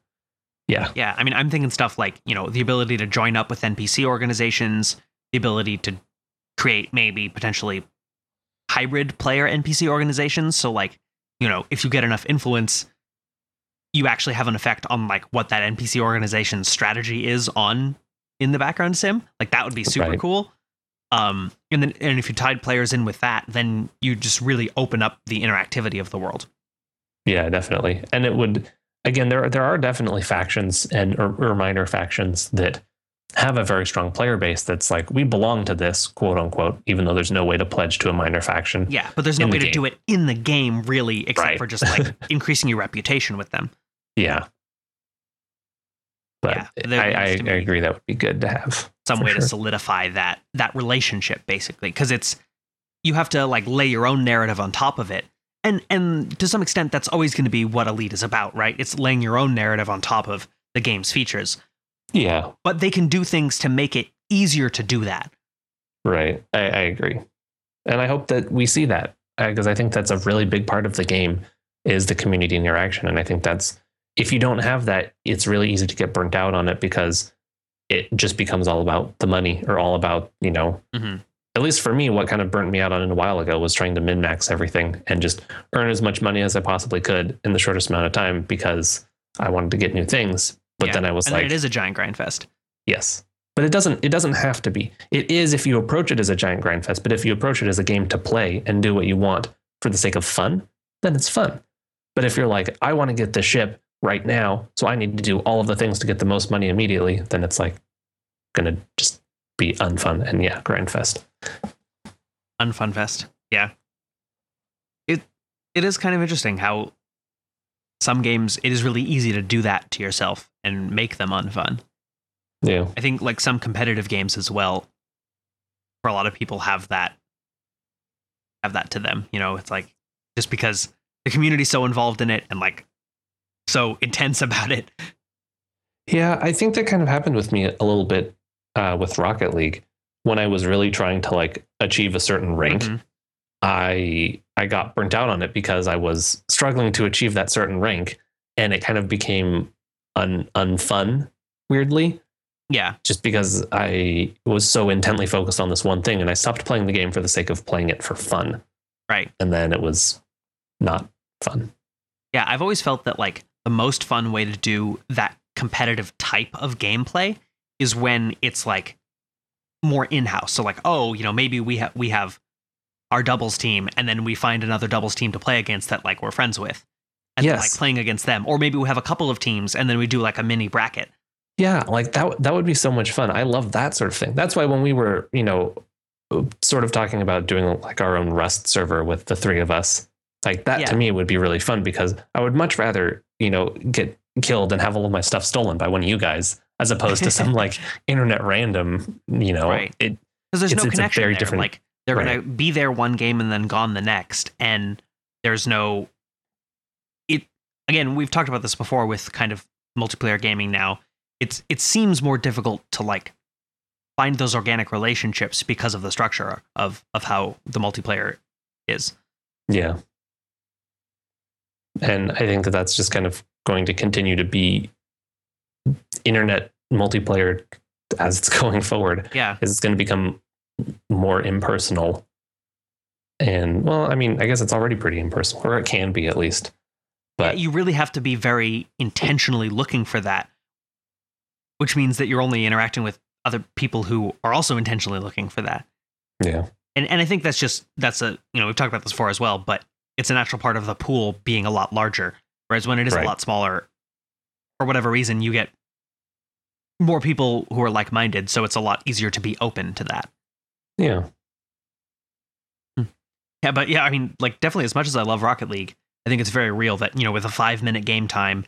yeah Yeah, I mean, I'm thinking stuff like you know the ability to join up with NPC organizations, the ability to create maybe potentially hybrid player NPC organizations. So like you know if you get enough influence, you actually have an effect on like what that NPC organization's strategy is on in the background sim. Like that would be super Right. cool. Um, and then and if you tied players in with that, then you just really open up the interactivity of the world. Yeah, definitely. And it would again there there are definitely factions and or, or minor factions that have a very strong player base that's like we belong to this quote unquote even though there's no way to pledge to a minor faction. Yeah, but there's no In the way to do it in the game really, except Right. for just like *laughs* increasing your reputation with them. Yeah. But Yeah, I, I, I agree that would be good to have. some way to solidify that that relationship basically because it's you have to like lay your own narrative on top of it and and to some extent that's always going to be what elite is about right it's laying your own narrative on top of the game's features Yeah, but they can do things to make it easier to do that right. I, I agree. And I hope that we see that because I think that's a really big part of the game is the community interaction. And I think that's if you don't have that, it's really easy to get burnt out on it because it just becomes all about the money or all about, you know, Mhm. At least for me, what kind of burnt me out on it a while ago was trying to min max everything and just earn as much money as I possibly could in the shortest amount of time because I wanted to get new things. But Yeah. then I was and like, it is a giant grind fest Yes. But it doesn't it doesn't have to be. It is if you approach it as a giant grind fest, but if you approach it as a game to play and do what you want for the sake of fun, then it's fun. But if you're like, I want to get the ship right now, so I need to do all of the things to get the most money immediately, then it's like gonna just be unfun and yeah, grind fest. Unfun fest yeah it it is kind of interesting how some games it is really easy to do that to yourself and make them unfun Yeah. I think like some competitive games as well, for a lot of people have that have that to them. You know, it's like just because the community's so involved in it and like so intense *laughs* about it. Yeah, I think that kind of happened with me a little bit uh, with Rocket League when I was really trying to like achieve a certain rank. Mhm. I I got burnt out on it because I was struggling to achieve that certain rank, and it kind of became un unfun weirdly, Yeah, just because I was so intently focused on this one thing, and I stopped playing the game for the sake of playing it for fun, right. and then it was not fun. Yeah, I've always felt that like the most fun way to do that competitive type of gameplay is when it's like more in-house. So like, oh, you know, maybe we have we have our doubles team and then we find another doubles team to play against that like we're friends with. And then, like playing against them. Or maybe we have a couple of teams and then we do like a mini bracket. Yeah, like that that would be so much fun. I love that sort of thing. That's why when we were, you know, sort of talking about doing like our own Rust server with the three of us, like that Yeah. to me would be really fun because I would much rather, you know, get killed and have all of my stuff stolen by one of you guys as opposed to some like *laughs* internet random, you know. Right. It Because there's It's- no it's a connection very there. different- like they're gonna be there one game and then gone the next. And there's no it again, we've talked about this before with kind of multiplayer gaming now. It's it seems more difficult to like find those organic relationships because of the structure of of how the multiplayer is. yeah. And I think that that's just kind of going to continue to be internet multiplayer as it's *laughs* going forward. Yeah. is it's going to become more impersonal. And well, I mean, I guess it's already pretty impersonal, or it can be at least. But you really have to be very intentionally looking for that, which means that you're only interacting with other people who are also intentionally looking for that. yeah, and and I think that's just that's a you know we've talked about this before as well, but it's a natural part of the pool being a lot larger. Whereas when it is Right. a lot smaller, for whatever reason, you get more people who are like minded, so it's a lot easier to be open to that. Yeah. Hmm. Yeah, but yeah, I mean, like definitely as much as I love Rocket League, I think it's very real that, you know, with a five minute game time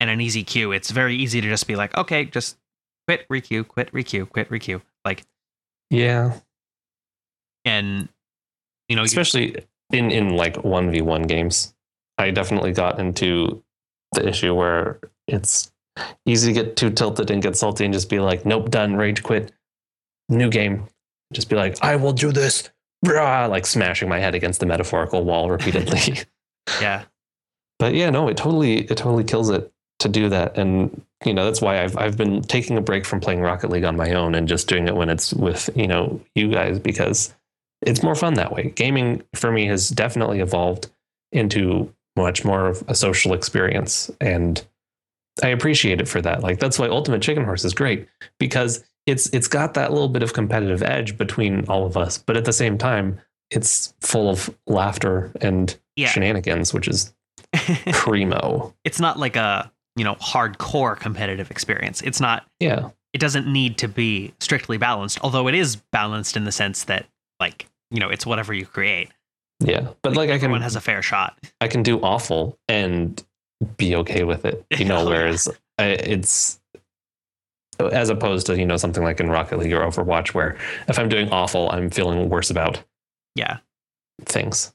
and an easy queue, it's very easy to just be like, okay, just quit, requeue, quit, requeue, quit, requeue. Like, Yeah. and, you know, you, Especially in, in like 1v1 games. I definitely got into the issue where it's easy to get too tilted and get salty and just be like, nope, done, rage quit, new game. Just be like, I will do this. Brah, like smashing my head against the metaphorical wall repeatedly. *laughs* yeah, but yeah, no, it totally it totally kills it to do that. And you know, that's why I've I've been taking a break from playing Rocket League on my own and just doing it when it's with, you know, you guys because it's more fun that way. Gaming for me has definitely evolved into much more of a social experience and I appreciate it for that. Like that's why Ultimate Chicken Horse is great because it's it's got that little bit of competitive edge between all of us, but at the same time, it's full of laughter and yeah. shenanigans, which is *laughs* primo. it's not like a, you know, hardcore competitive experience. It's not, Yeah. it doesn't need to be strictly balanced, although it is balanced in the sense that, like, you know, it's whatever you create. Yeah. But like I can Everyone has a fair shot. I can do awful and be okay with it. You know, *laughs* Oh, whereas I, it's as opposed to, you know, something like in Rocket League or Overwatch where if I'm doing awful, I'm feeling worse about Yeah. things.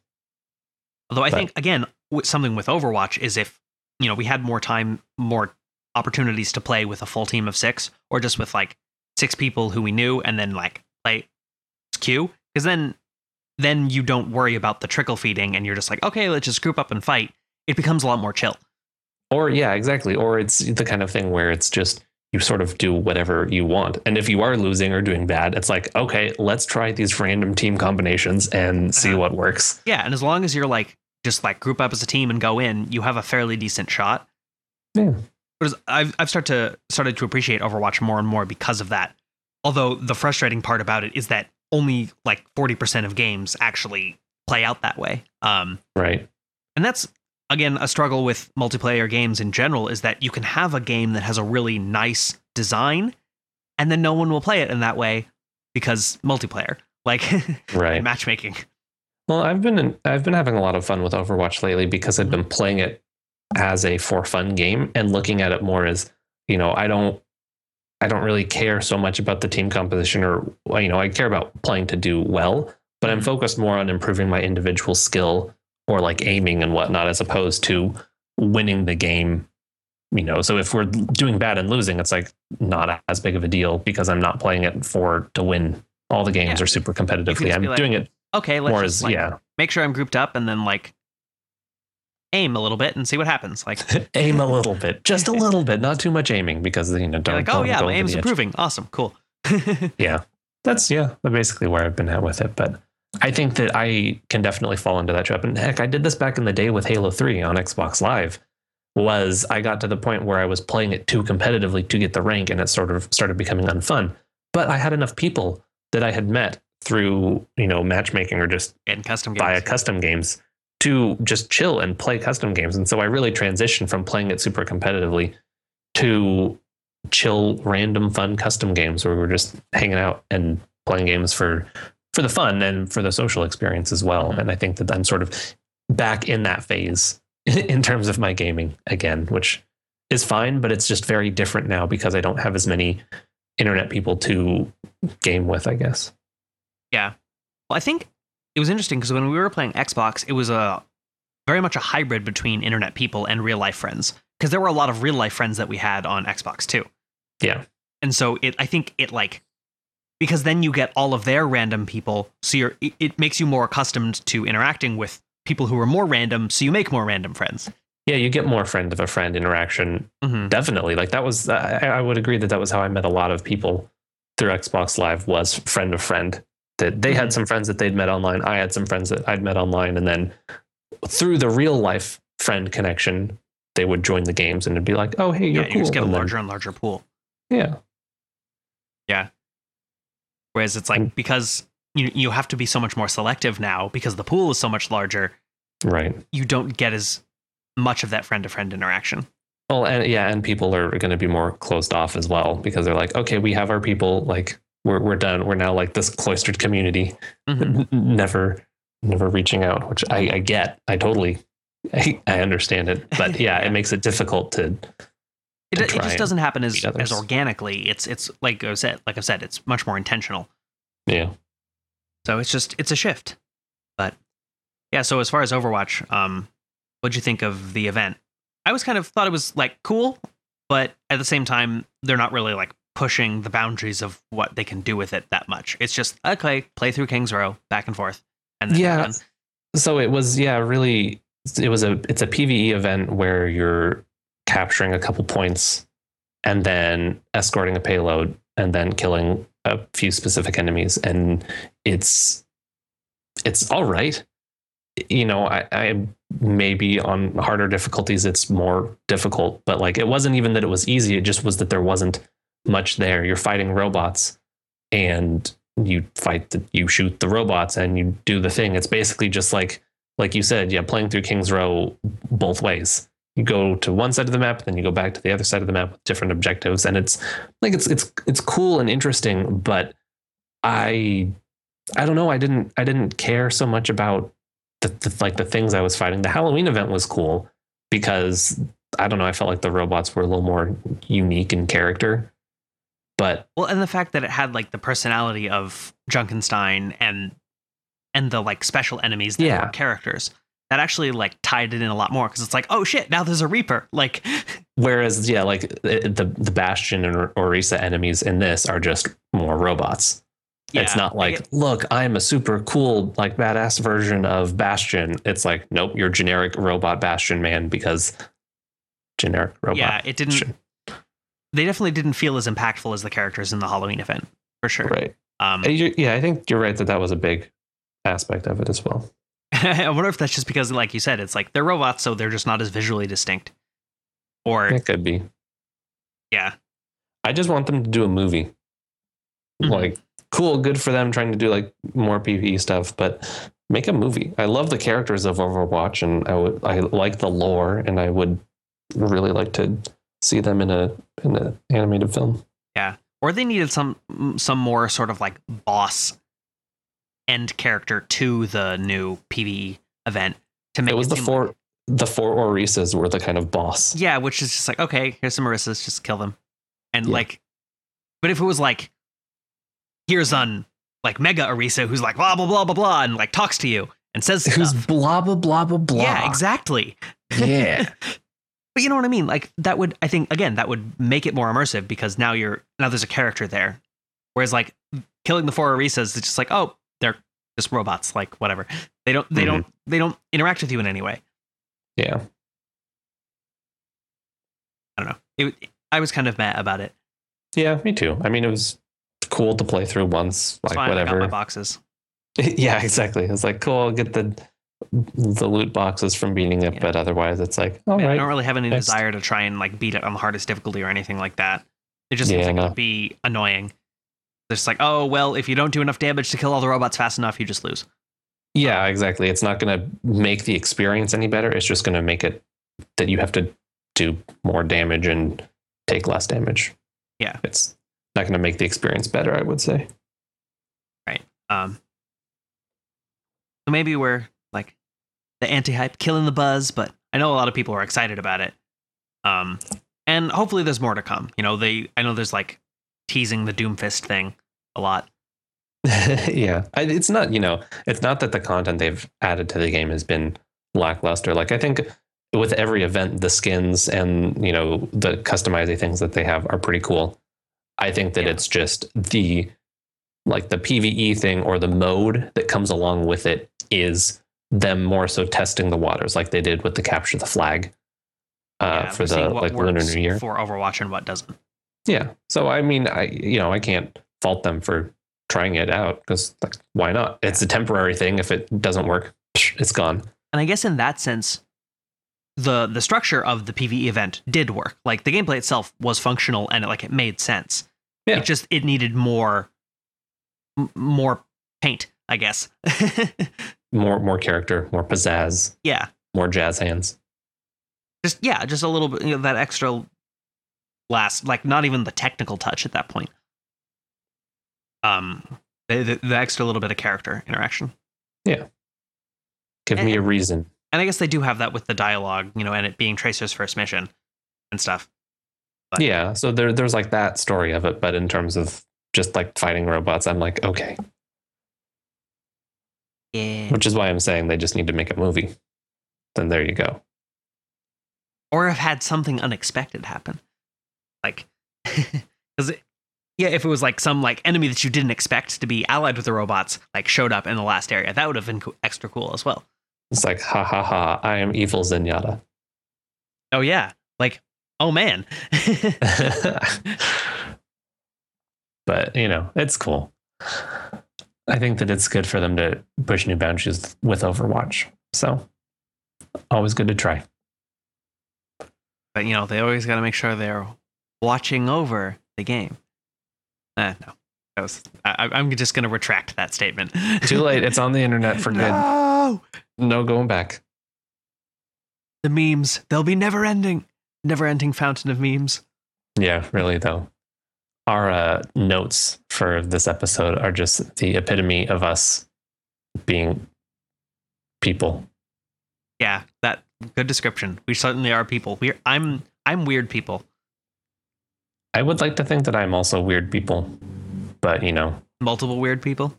Although I But- think again, something with Overwatch is if you know we had more time, more opportunities to play with a full team of six, or just with like six people who we knew, and then like play queue, because then then you don't worry about the trickle feeding, and you're just like, okay, let's just group up and fight. It becomes a lot more chill. Or yeah, exactly. Or it's the kind of thing where it's just you sort of do whatever you want. And if you are losing or doing bad, it's like, okay, let's try these random team combinations and see Uh-huh. what works. Yeah, and as long as you're like just like group up as a team and go in, you have a fairly decent shot. Yeah. I've I've started to started to appreciate Overwatch more and more because of that. Although the frustrating part about it is that only like forty percent of games actually play out that way. Um, Right. and that's again a struggle with multiplayer games in general is that you can have a game that has a really nice design, and then no one will play it in that way because multiplayer, like *laughs* Right. matchmaking. Well, I've been I've been having a lot of fun with Overwatch lately because I've been playing it as a for fun game and looking at it more as, you know, I don't I don't really care so much about the team composition or you know, I care about playing to do well, but I'm Mhm. focused more on improving my individual skill or like aiming and whatnot as opposed to winning the game. You know, so if we're doing bad and losing, it's like not as big of a deal because I'm not playing it for to win. All the games Yeah. are super competitively. I'm like, doing it Okay, let's more just, as like, yeah. make sure I'm grouped up and then like aim a little bit and see what happens. Like, *laughs* aim a little bit, just a *laughs* little bit, not too much aiming because you know you're don't. like, oh yeah, my aim's improving. Awesome, cool. *laughs* Yeah, that's yeah, basically where I've been at with it. But I think that I can definitely fall into that trap. And heck, I did this back in the day with Halo Three on Xbox Live. Was I got to the point where I was playing it too competitively to get the rank, and it sort of started becoming unfun. But I had enough people that I had met through you know matchmaking or just and custom games. via custom games to just chill and play custom games. And so I really transitioned from playing it super competitively to chill, random, fun custom games where we're just hanging out and playing games for for the fun and for the social experience as well. Mhm. And I think that I'm sort of back in that phase *laughs* in terms of my gaming again, which is fine, but it's just very different now because I don't have as many internet people to game with, I guess. Yeah. Well, I think it was interesting because when we were playing Xbox, it was a very much a hybrid between internet people and real life friends. Because there were a lot of real life friends that we had on Xbox too. Yeah. And so it, I think it like, because then you get all of their random people, so you're it, it makes you more accustomed to interacting with people who are more random, so you make more random friends. Yeah, you get more friend of a friend interaction. Hmm definitely. Like that was I, I would agree that that was how i met a lot of people through xbox live was friend of friend. That they had some friends that they'd met online i had some friends that i'd met online and then through the real life friend connection they would join the games and it'd be like oh hey you're you cool just get a and then- larger and larger pool. Yeah, yeah Whereas it's like because you you have to be so much more selective now because the pool is so much larger. Right. You don't get as much of that friend to friend interaction. Well, and yeah, and people are going to be more closed off as well because they're like, okay, we have our people, like we're we're done. We're now like this cloistered community, Mhm. never never reaching out, which I, I get. I totally *laughs* I, I understand it, but yeah, *laughs* Yeah. it makes it difficult to It, it just doesn't happen as as organically. It's it's like I said, like I said, it's much more intentional. yeah. So it's just it's a shift. But yeah, so as far as Overwatch, um, what'd you think of the event? I was kind of thought it was like cool, but at the same time, they're not really like pushing the boundaries of what they can do with it that much. It's just okay, play through King's Row back and forth, and then Yeah. So it was yeah, really it was a it's a PvE event where you're capturing a couple points and then escorting a payload and then killing a few specific enemies and it's it's all right. You know, I, I maybe on harder difficulties it's more difficult, but like it wasn't even that it was easy, it just was that there wasn't much there. You're fighting robots and you fight the you shoot the robots and you do the thing. It's basically just like like you said, yeah, playing through King's Row both ways. You go to one side of the map, then you go back to the other side of the map with different objectives, and it's like it's it's it's cool and interesting. But I I don't know. I didn't I didn't care so much about the, the like the things I was fighting. The Halloween event was cool because I don't know. I felt like the robots were a little more unique in character. But Well, and the fact that it had like the personality of Junkenstein and and the like special enemies that Yeah. were characters that actually like tied it in a lot more because it's like oh shit now there's a Reaper like *laughs* Whereas, yeah, like the the, the Bastion and Orisa enemies in this are just more robots. it's not like, look, I'm a super cool, like badass version of Bastion. It's like, nope, you're generic robot Bastion man because generic robot. yeah it didn't Bastion. they definitely didn't feel as impactful as the characters in the Halloween event for sure. Right. Um, Uh, Yeah, I think you're right that that was a big aspect of it as well. *laughs* I wonder if that's just because, like you said, it's like they're robots, so they're just not as visually distinct. Or It could be. yeah, I just want them to do a movie. Mhm. Like, cool, good for them trying to do like more PvE stuff, but make a movie. I love the characters of Overwatch, and I would I like the lore, and I would really like to see them in a in an animated film. Yeah, or they needed some some more sort of like boss end character to the new PvE event to make It was the seem four like- the four Orisas were the kind of boss. yeah, which is just like okay, here's some Marissas, just kill them, and Yeah. like, but if it was like, here's on like Mega Orisa who's like blah blah blah blah blah and like talks to you and says Who's stuff. blah blah blah blah blah. Yeah, exactly. Yeah. *laughs* But you know what I mean? Like that would I think again that would make it more immersive because now you're now there's a character there. Whereas like killing the four Orisas, it's just like, oh, they're just robots, like whatever. They don't they Mhm. don't they don't interact with you in any way. yeah. I don't know. It, I was kind of mad about it. Yeah, me too. I mean, it was cool to play through once, like fine, I got my whatever. boxes. *laughs* yeah, exactly. It's like cool. I'll get the the loot boxes from beating it, Yeah. but otherwise, it's like all I, mean, I don't really have any next. desire to try and like beat it on the hardest difficulty or anything like that. It just seems Yeah, like it'd be annoying. It's like, oh well, if you don't do enough damage to kill all the robots fast enough, you just lose. Yeah, exactly. It's not going to make the experience any better. It's just going to make it that you have to do more damage and take less damage. Yeah. It's not going to make the experience better, I would say. Right. Um, so maybe we're like the anti-hype killing the buzz, but I know a lot of people are excited about it. Um, and hopefully there's more to come. You know, they I know there's like teasing the Doomfist thing a lot. *laughs* yeah. I, it's not, you know, it's not that the content they've added to the game has been lackluster. Like, I think with every event, the skins and, you know, the customizing things that they have are pretty cool. I think that Yeah. it's just the, like the PvE thing or the mode that comes along with it is them more so testing the waters like they did with the capture the flag uh, Yeah, for the like Lunar New Year. for Overwatch and what doesn't. Yeah. So I mean, I you know I can't fault them for trying it out because like why not? It's a temporary thing. If it doesn't work, it's gone. And I guess in that sense, the the structure of the PvE event did work. Like the gameplay itself was functional and it, like it made sense. Yeah. It just it needed more m- more paint, I guess. *laughs* more more character, more pizzazz, yeah, more jazz hands. just yeah, just a little bit you know, that extra last, like not even the technical touch at that point. Um, the, the, the extra little bit of character interaction. Yeah give me a reason. and I guess they do have that with the dialogue, you know, and it being Tracer's first mission and stuff. But- Yeah, so there there's like that story of it, but in terms of just like fighting robots, I'm like, okay. Yeah. Which is why I'm saying they just need to make a movie. Then there you go. Or have had something unexpected happen, like *laughs* because yeah, if it was like some like enemy that you didn't expect to be allied with the robots, like showed up in the last area, that would have been co- extra cool as well. It's like, ha ha ha, I am evil Zenyatta. Oh yeah, like oh man. *laughs* *laughs* but you know, it's cool. I think that it's good for them to push new boundaries with Overwatch. So always good to try. but you know they always got to make sure they're watching over the game. Eh, no, that was I, I'm just gonna retract that statement. *laughs* Too late. It's on the internet for good. No, No going back. the memes they'll be never ending, never ending fountain of memes. Yeah, really though. Our uh, notes for this episode are just the epitome of us being people. Yeah, that good description. We certainly are people. We're I'm I'm weird people. I would like to think that I'm also weird people, but you know, Multiple weird people.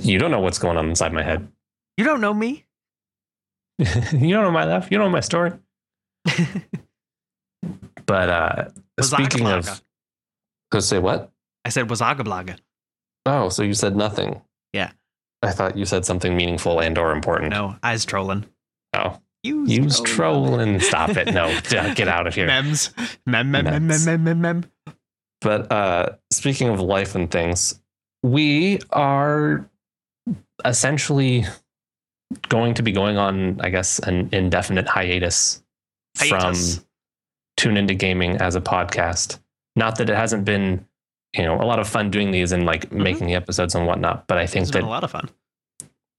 you don't know what's going on inside my head. You don't know me. *laughs* you don't know my life. You don't know my story. *laughs* But uh, speaking of, go say what? I said Wazagablaga. Oh, so you said nothing. Yeah. I thought you said something meaningful and or important. No, I was trolling. Oh, Use, use trolling. Stop it. No, *laughs* get out of here. Mems. Mem, mem, mem, mem, mem, mem, mem. But uh, speaking of life and things, we are essentially going to be going on, I guess, an indefinite hiatus, Hiatus. from Tune Into Gaming as a podcast. Not that it hasn't been, you know, a lot of fun doing these and like making the episodes and whatnot, but I think that been a lot of fun.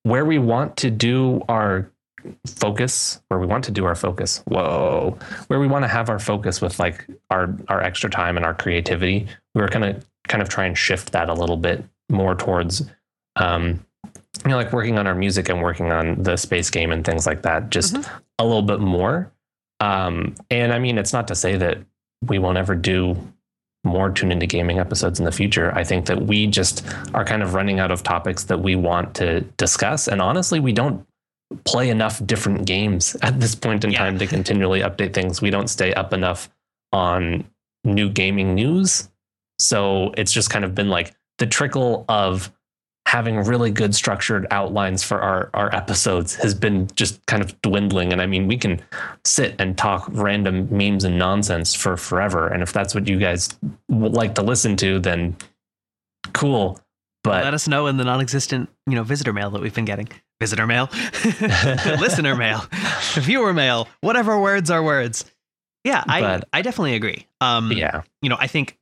where we want to do our focus where we want to do our focus whoa where we want to have our focus with like our our extra time and our creativity we were kind of kind of try and shift that a little bit more towards um you know like working on our music and working on the space game and things like that just Mhm. a little bit more um and i mean it's not to say that we won't ever do more tune into gaming episodes in the future. I think that we just are kind of running out of topics that we want to discuss. And honestly, we don't play enough different games at this point in Yeah. time to continually update things. We don't stay up enough on new gaming news. So it's just kind of been like the trickle of having really good structured outlines for our, our episodes has been just kind of dwindling. And I mean, we can sit and talk random memes and nonsense for forever. And if that's what you guys would like to listen to, then cool. But Let us know in the non-existent, you know, visitor mail that we've been getting. Visitor mail, *laughs* listener mail, *laughs* viewer mail, whatever words are words. Yeah, I But- I definitely agree. Um, yeah, you know, I think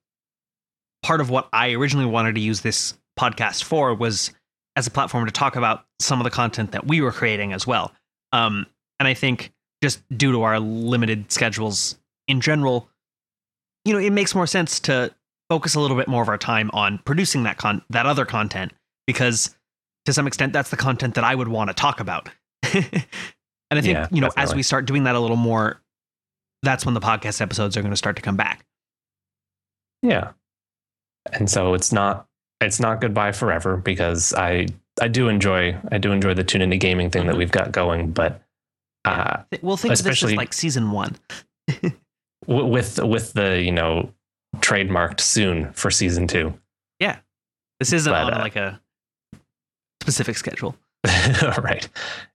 part of what I originally wanted to use this podcast for was as a platform to talk about some of the content that we were creating as well. Um, and I think just due to our limited schedules in general, you know, it makes more sense to focus a little bit more of our time on producing that con that other content because to some extent that's the content that I would want to talk about. *laughs* and I think, Yeah, you know, as we start doing that a little more, that's when the podcast episodes are going to start to come back. yeah. And so it's not it's not goodbye forever because I I do enjoy I do enjoy the tune into gaming thing that Mhm. we've got going, but uh, We'll think of this Especially- as like season one. *laughs* with with the you know trademarked soon for season two. Yeah. This isn't But, on uh, like a specific schedule. *laughs* right.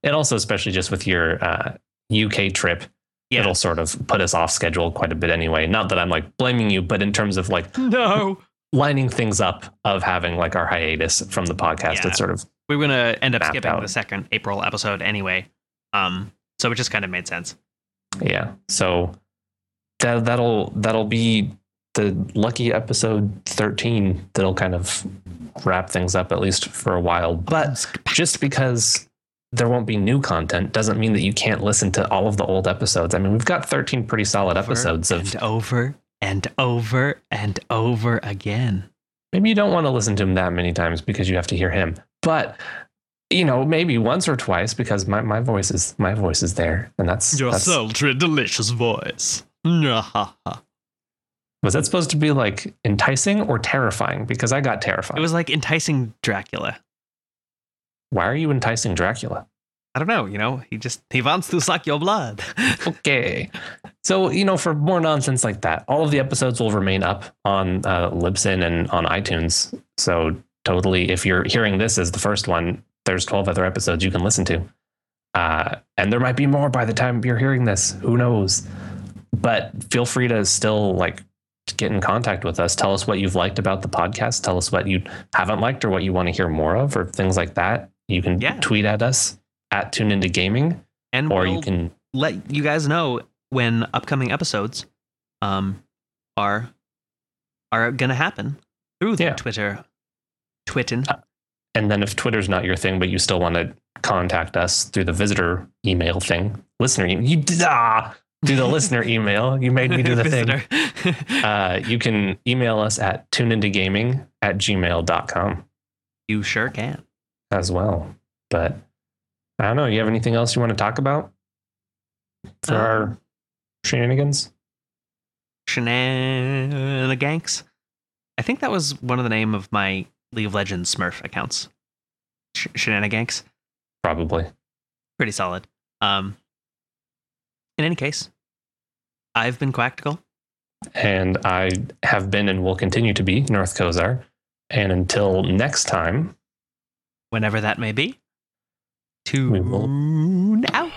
And also, especially just with your uh, UK trip, Yeah. it'll sort of put us off schedule quite a bit anyway. Not that I'm like blaming you, but in terms of like No. *laughs* lining things up of having like our hiatus from the podcast, Yeah. it's sort of We're gonna end up skipping out. the second April episode anyway. Um, so it just kind of made sense. yeah. So that that'll that'll be the lucky episode 13 that'll kind of wrap things up at least for a while. But just because there won't be new content doesn't mean that you can't listen to all of the old episodes. I mean, we've got 13 pretty solid Over episodes of and over and over and over again. maybe you don't want to listen to him that many times because you have to hear him. But you know, maybe once or twice because my, my voice is my voice is there. And that's, that's sultry, delicious voice. *laughs* was that supposed to be like enticing or terrifying? Because I got terrified. It was like enticing Dracula. Why are you enticing Dracula? I don't know, you know, he just he wants to suck your blood. *laughs* Okay. So, you know, for more nonsense like that, all of the episodes will remain up on uh, Libsyn and on iTunes. So, totally, if you're hearing this as the first one, there's 12 other episodes you can listen to. Uh, and there might be more by the time you're hearing this. Who knows? But feel free to still like get in contact with us. Tell us what you've liked about the podcast. Tell us what you haven't liked or what you want to hear more of or things like that. You can Yeah. tweet at us at Tune Into Gaming, and or we'll you can let you guys know when upcoming episodes um are are gonna happen through the Yeah. Twitter twitting. And then if Twitter's not your thing, but you still want to contact us through the visitor email thing, listener, e- you ah, do the listener email. You made me do the thing. *laughs* Uh, you can email us at tuneintogaming at gmail.com you sure can. as well. But I don't know. You have anything else you want to talk about for our Um, shenanigans? Shenanigans. I think that was one of the name of my League of Legends Smurf accounts. Sh- Shenanigans. Probably. Pretty solid. Um. In any case, I've been Quactical. And I have been and will continue to be North Kozar. And until next time, whenever that may be. Tune out.